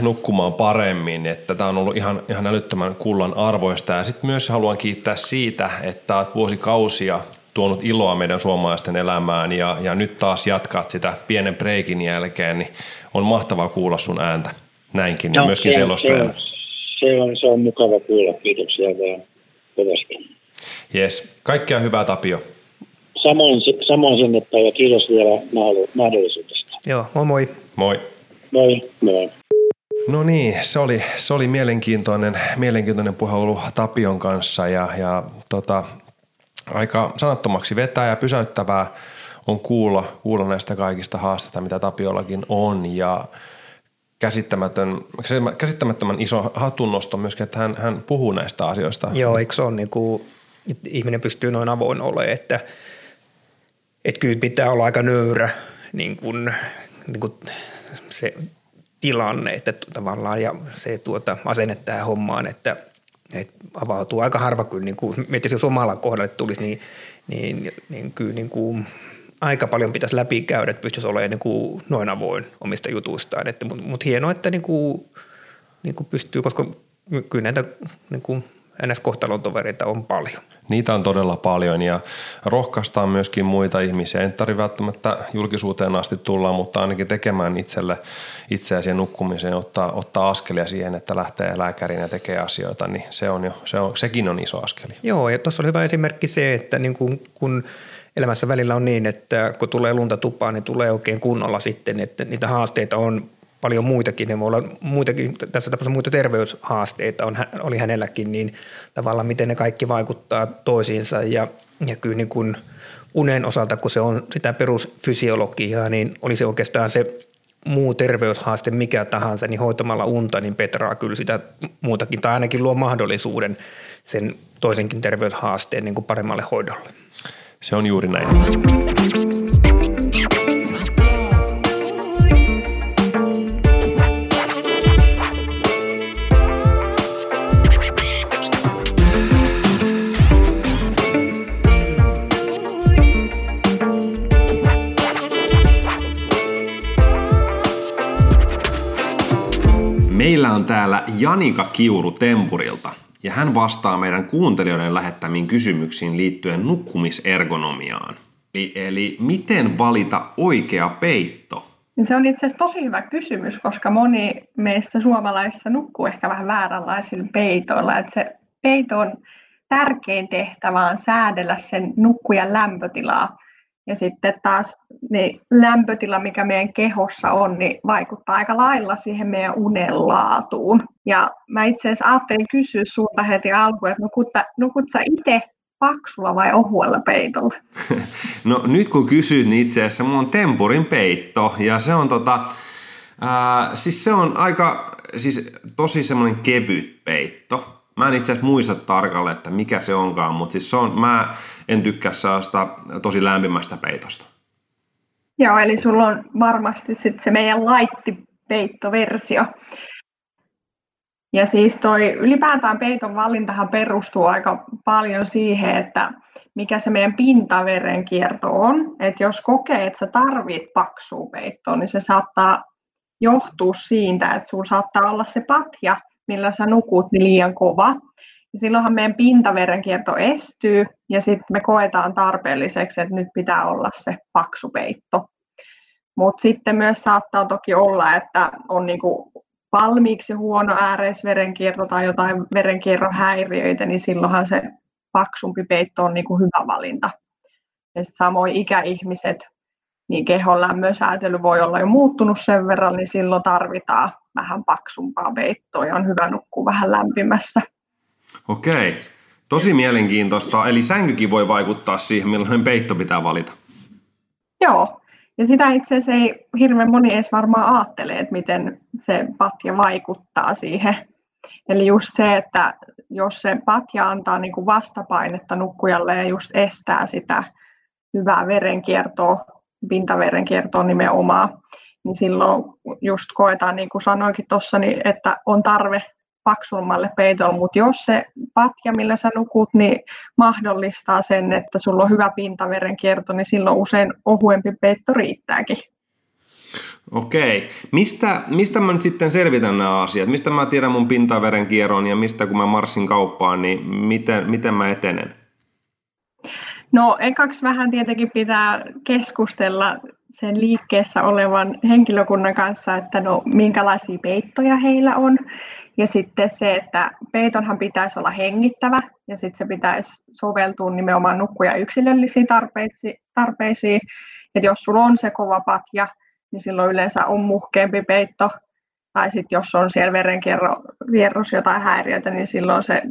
nukkumaan paremmin, että tämä on ollut ihan, ihan älyttömän kullan arvoista. Ja sitten myös haluan kiittää siitä, että olet vuosikausia tuonut iloa meidän suomalaisten elämään ja, ja nyt taas jatkat sitä pienen breikin jälkeen, niin on mahtavaa kuulla sun ääntä näinkin no, ja myöskin se, selostajana. Se, se, on, se on mukava kuulla, kiitoksia vaan kovasti. Yes, kaikkea hyvää Tapio. Samoin, samoin sinne ja kiitos vielä mahdollisuudesta. Joo, moi moi. Moi. Moi, moi. No niin, se oli, se oli mielenkiintoinen, mielenkiintoinen puhelu Tapion kanssa ja, ja tota, aika sanattomaksi vetää ja pysäyttävää on kuulla, kuulla näistä kaikista haasteista, mitä Tapiollakin on ja käsittämätön, käsittämättömän iso hatunnosto myöskin, että hän, hän puhuu näistä asioista. Joo, eikö se ole niin kuin, ihminen pystyy noin avoin olemaan, että, että kyllä pitää olla aika nöyrä niin kuin, niin kuin se tilanne, että tavallaan ja se tuota, asenne tähän hommaan, että, että avautuu aika harva kyllä, niin kuin, jos omalla kohdalle tulisi, niin, niin, niin kyllä niin kuin, aika paljon pitäisi läpikäydä, että pystyisi olemaan niin kuin, noin avoin omista jutuistaan. Mutta mut hienoa, että niin kuin, niin kuin pystyy, koska kyllä näitä niin kuin, NS-kohtalon tovereita on paljon. Niitä on todella paljon ja rohkaistaan myöskin muita ihmisiä. Ei tarvitse välttämättä julkisuuteen asti tulla, mutta ainakin tekemään itselle itseäsi nukkumiseen, ottaa, ottaa askelia siihen, että lähtee lääkäriin ja tekee asioita, niin se on jo, se on, sekin on iso askeli. Joo, ja tuossa on hyvä esimerkki se, että niin kun, kun elämässä välillä on niin, että kun tulee lunta tupaan, niin tulee oikein kunnolla sitten, että niitä haasteita on paljon muitakin, ne voi olla muitakin, tässä tapauksessa muita terveyshaasteita on, oli hänelläkin, niin tavallaan miten ne kaikki vaikuttaa toisiinsa ja, ja kyllä niin kuin unen osalta, kun se on sitä perusfysiologiaa, niin oli se oikeastaan se muu terveyshaaste mikä tahansa, niin hoitamalla unta, niin petraa kyllä sitä muutakin, tai ainakin luo mahdollisuuden sen toisenkin terveyshaasteen niin kuin paremmalle hoidolle. Se on juuri näin. Täällä Janika Kiuru Tempurilta ja hän vastaa meidän kuuntelijoiden lähettämiin kysymyksiin liittyen nukkumisergonomiaan. Eli, eli miten valita oikea peitto? Se on itse asiassa tosi hyvä kysymys, koska moni meistä suomalaisista nukkuu ehkä vähän vääränlaisilla peitoilla. Että se peito on tärkein tehtävä on säädellä sen nukkujan lämpötilaa ja sitten taas niin lämpötila, mikä meidän kehossa on, niin vaikuttaa aika lailla siihen meidän unen laatuun. Ja mä itse asiassa ajattelin kysyä sulta heti alkuun, että nukut, nukut sä itse paksulla vai ohuella peitolla? No nyt kun kysyt, niin itse asiassa mulla on tempurin peitto ja se on tota, ää, siis se on aika, siis tosi semmoinen kevyt peitto. Mä en itse asiassa muista tarkalleen, että mikä se onkaan, mutta siis se on, mä en tykkää sellaista tosi lämpimästä peitosta. Joo, eli sulla on varmasti sit se meidän laittipeittoversio. Ja siis toi ylipäätään peiton valintahan perustuu aika paljon siihen, että mikä se meidän pintaverenkierto on. Että jos kokee, että sä tarvit paksua peittoa, niin se saattaa johtua siitä, että sulla saattaa olla se patja, millä sä nukut, niin liian kova. Ja silloinhan meidän pintaverenkierto estyy ja sitten me koetaan tarpeelliseksi, että nyt pitää olla se paksu peitto. Mutta sitten myös saattaa toki olla, että on niinku valmiiksi huono ääreisverenkierto tai jotain verenkierron häiriöitä, niin silloinhan se paksumpi peitto on niinku hyvä valinta. Ja samoin ikäihmiset, niin kehon lämmönsäätely voi olla jo muuttunut sen verran, niin silloin tarvitaan vähän paksumpaa peittoa ja on hyvä nukkua vähän lämpimässä. Okei, tosi mielenkiintoista. Eli sänkykin voi vaikuttaa siihen, millainen peitto pitää valita. Joo, ja sitä itse asiassa ei hirveän moni edes varmaan ajattele, että miten se patja vaikuttaa siihen. Eli just se, että jos se patja antaa niin kuin vastapainetta nukkujalle ja just estää sitä hyvää verenkiertoa, pintaverenkiertoa nimenomaan, niin silloin just koetaan, niin kuin sanoinkin tuossa, niin että on tarve paksummalle peitolle, mutta jos se patja, millä sä nukut, niin mahdollistaa sen, että sulla on hyvä pintaverenkierto, niin silloin usein ohuempi peitto riittääkin. Okei. Mistä, mistä mä nyt sitten selvitän nämä asiat? Mistä mä tiedän mun pintaverenkierron ja mistä kun mä marssin kauppaan, niin miten, miten mä etenen? No ekaksi vähän tietenkin pitää keskustella sen liikkeessä olevan henkilökunnan kanssa, että no minkälaisia peittoja heillä on. Ja sitten se, että peitonhan pitäisi olla hengittävä ja sitten se pitäisi soveltua nimenomaan nukkuja yksilöllisiin tarpeisiin. Että jos sulla on se kova patja, niin silloin yleensä on muhkeampi peitto. Tai sitten jos on siellä verenkierros jotain häiriötä, niin silloin se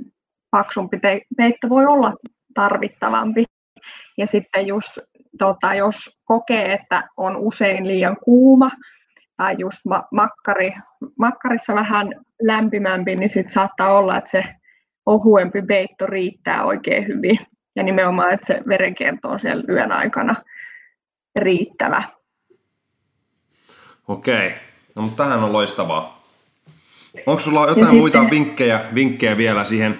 paksumpi peitto voi olla tarvittavampi. Ja sitten just tota, jos kokee, että on usein liian kuuma tai just makkari, makkarissa vähän lämpimämpi, niin sitten saattaa olla, että se ohuempi peitto riittää oikein hyvin. Ja nimenomaan, että se verenkierto on siellä yön aikana riittävä. Okei, no mutta tähän on loistavaa. Onko sulla jotain ja muita sitten... vinkkejä, vinkkejä vielä siihen,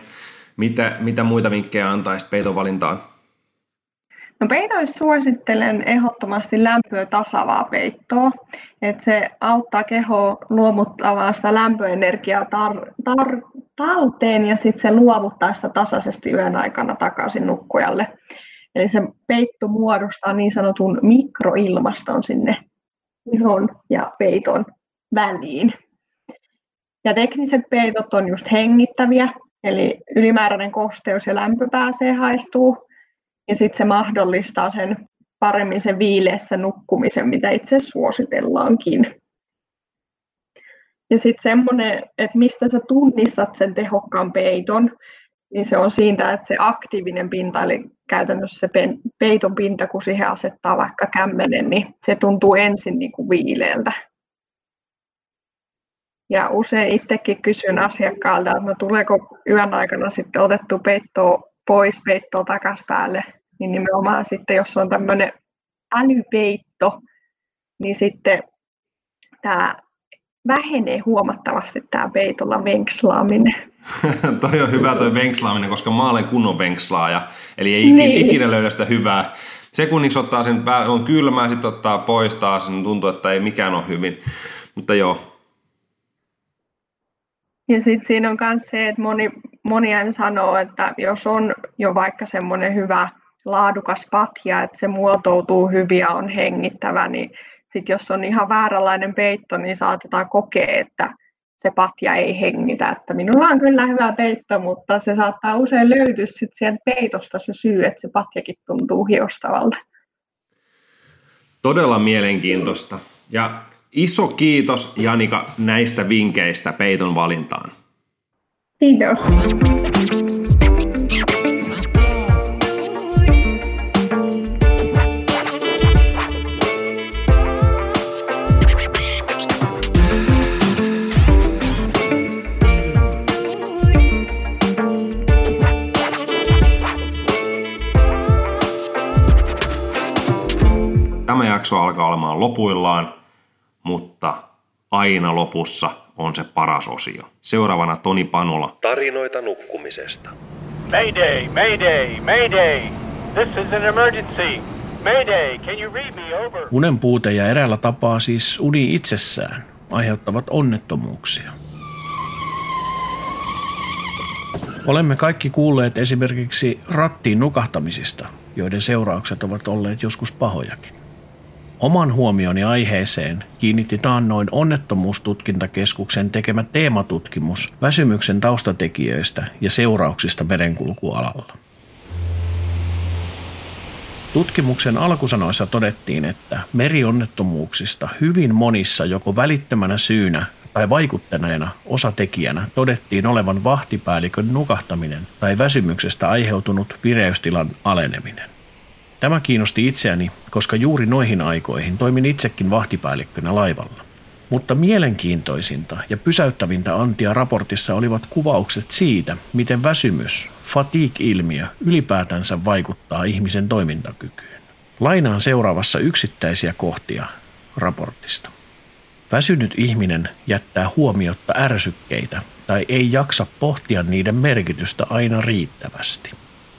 mitä, mitä muita vinkkejä antaisit peiton valintaan? No peitoissa suosittelen ehdottomasti lämpöä tasavaa peittoa, että se auttaa kehoa luovuttamaan sitä lämpöenergiaa tar- tar- talteen ja sitten se luovuttaa sitä tasaisesti yön aikana takaisin nukkujalle. Eli se peitto muodostaa niin sanotun mikroilmaston sinne ihon ja peiton väliin. Ja tekniset peitot on just hengittäviä, eli ylimääräinen kosteus ja lämpö pääsee haihtuu ja sitten se mahdollistaa sen paremmin sen viileessä nukkumisen, mitä itse suositellaankin. Ja sitten semmoinen, että mistä sä tunnistat sen tehokkaan peiton, niin se on siitä, että se aktiivinen pinta, eli käytännössä se peiton pinta, kun siihen asettaa vaikka kämmenen, niin se tuntuu ensin niin kuin viileältä. Ja usein itsekin kysyn asiakkaalta, että no tuleeko yön aikana sitten otettu peittoa pois peittoa takaisin päälle, niin nimenomaan sitten, jos on tämmöinen älypeitto, niin sitten tämä vähenee huomattavasti tämä peitolla venkslaaminen. toi on hyvä toi venkslaaminen, koska mä olen kunnon venkslaaja, eli ei ikinä, niin. ikinä löydä sitä hyvää. Sekunniksi ottaa sen, on kylmää, sitten ottaa pois taas, niin tuntuu, että ei mikään ole hyvin. Mutta joo, ja sitten siinä on myös se, että moni, moni aina sanoo, että jos on jo vaikka semmoinen hyvä laadukas patja, että se muotoutuu hyvin ja on hengittävä, niin sitten jos on ihan vääränlainen peitto, niin saatetaan kokea, että se patja ei hengitä. Että minulla on kyllä hyvä peitto, mutta se saattaa usein löytyä sit sieltä peitosta se syy, että se patjakin tuntuu hiostavalta. Todella mielenkiintoista. Ja Iso kiitos Janika näistä vinkkeistä peiton valintaan. Kiitos. Tämä jakso alkaa olemaan lopuillaan mutta aina lopussa on se paras osio. Seuraavana Toni Panola. Tarinoita nukkumisesta. Mayday, mayday, mayday! This is an emergency! Mayday, can you read me over? Unen puute ja eräällä tapaa siis uni itsessään aiheuttavat onnettomuuksia. Olemme kaikki kuulleet esimerkiksi rattiin nukahtamisista, joiden seuraukset ovat olleet joskus pahojakin. Oman huomioni aiheeseen kiinnitti taannoin onnettomuustutkintakeskuksen tekemä teematutkimus väsymyksen taustatekijöistä ja seurauksista merenkulkualalla. Tutkimuksen alkusanoissa todettiin, että merionnettomuuksista hyvin monissa joko välittömänä syynä tai vaikutteneena osatekijänä todettiin olevan vahtipäällikön nukahtaminen tai väsymyksestä aiheutunut vireystilan aleneminen. Tämä kiinnosti itseäni, koska juuri noihin aikoihin toimin itsekin vahtipäällikkönä laivalla. Mutta mielenkiintoisinta ja pysäyttävintä Antia raportissa olivat kuvaukset siitä, miten väsymys, fatigue-ilmiö ylipäätänsä vaikuttaa ihmisen toimintakykyyn. Lainaan seuraavassa yksittäisiä kohtia raportista. Väsynyt ihminen jättää huomiotta ärsykkeitä tai ei jaksa pohtia niiden merkitystä aina riittävästi.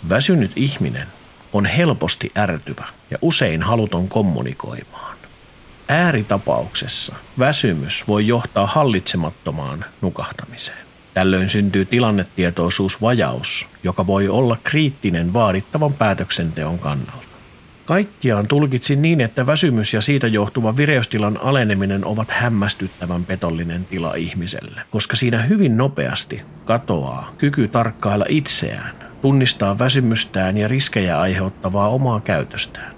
Väsynyt ihminen on helposti ärtyvä ja usein haluton kommunikoimaan. Ääritapauksessa väsymys voi johtaa hallitsemattomaan nukahtamiseen. Tällöin syntyy tilannetietoisuusvajaus, joka voi olla kriittinen vaadittavan päätöksenteon kannalta. Kaikkiaan tulkitsin niin, että väsymys ja siitä johtuva vireystilan aleneminen ovat hämmästyttävän petollinen tila ihmiselle, koska siinä hyvin nopeasti katoaa kyky tarkkailla itseään, tunnistaa väsymystään ja riskejä aiheuttavaa omaa käytöstään.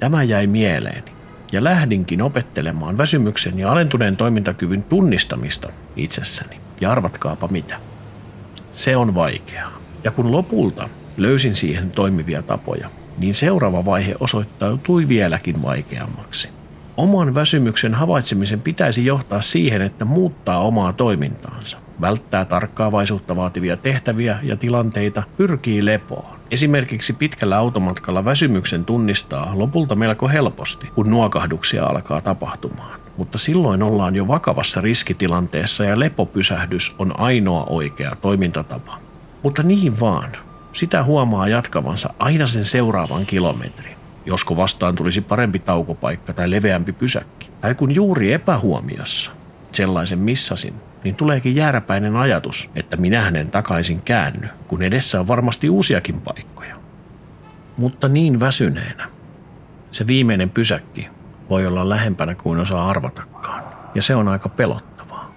Tämä jäi mieleeni ja lähdinkin opettelemaan väsymyksen ja alentuneen toimintakyvyn tunnistamista itsessäni. Ja arvatkaapa mitä. Se on vaikeaa. Ja kun lopulta löysin siihen toimivia tapoja, niin seuraava vaihe osoittautui vieläkin vaikeammaksi. Oman väsymyksen havaitsemisen pitäisi johtaa siihen, että muuttaa omaa toimintaansa, välttää tarkkaavaisuutta vaativia tehtäviä ja tilanteita, pyrkii lepoon. Esimerkiksi pitkällä automatkalla väsymyksen tunnistaa lopulta melko helposti, kun nuokahduksia alkaa tapahtumaan. Mutta silloin ollaan jo vakavassa riskitilanteessa ja lepopysähdys on ainoa oikea toimintatapa. Mutta niin vaan, sitä huomaa jatkavansa aina sen seuraavan kilometrin. Josko vastaan tulisi parempi taukopaikka tai leveämpi pysäkki. Tai kun juuri epähuomiossa sellaisen missasin, niin tuleekin jääräpäinen ajatus, että minä hänen takaisin käänny, kun edessä on varmasti uusiakin paikkoja. Mutta niin väsyneenä. Se viimeinen pysäkki voi olla lähempänä kuin osaa arvatakaan. Ja se on aika pelottavaa.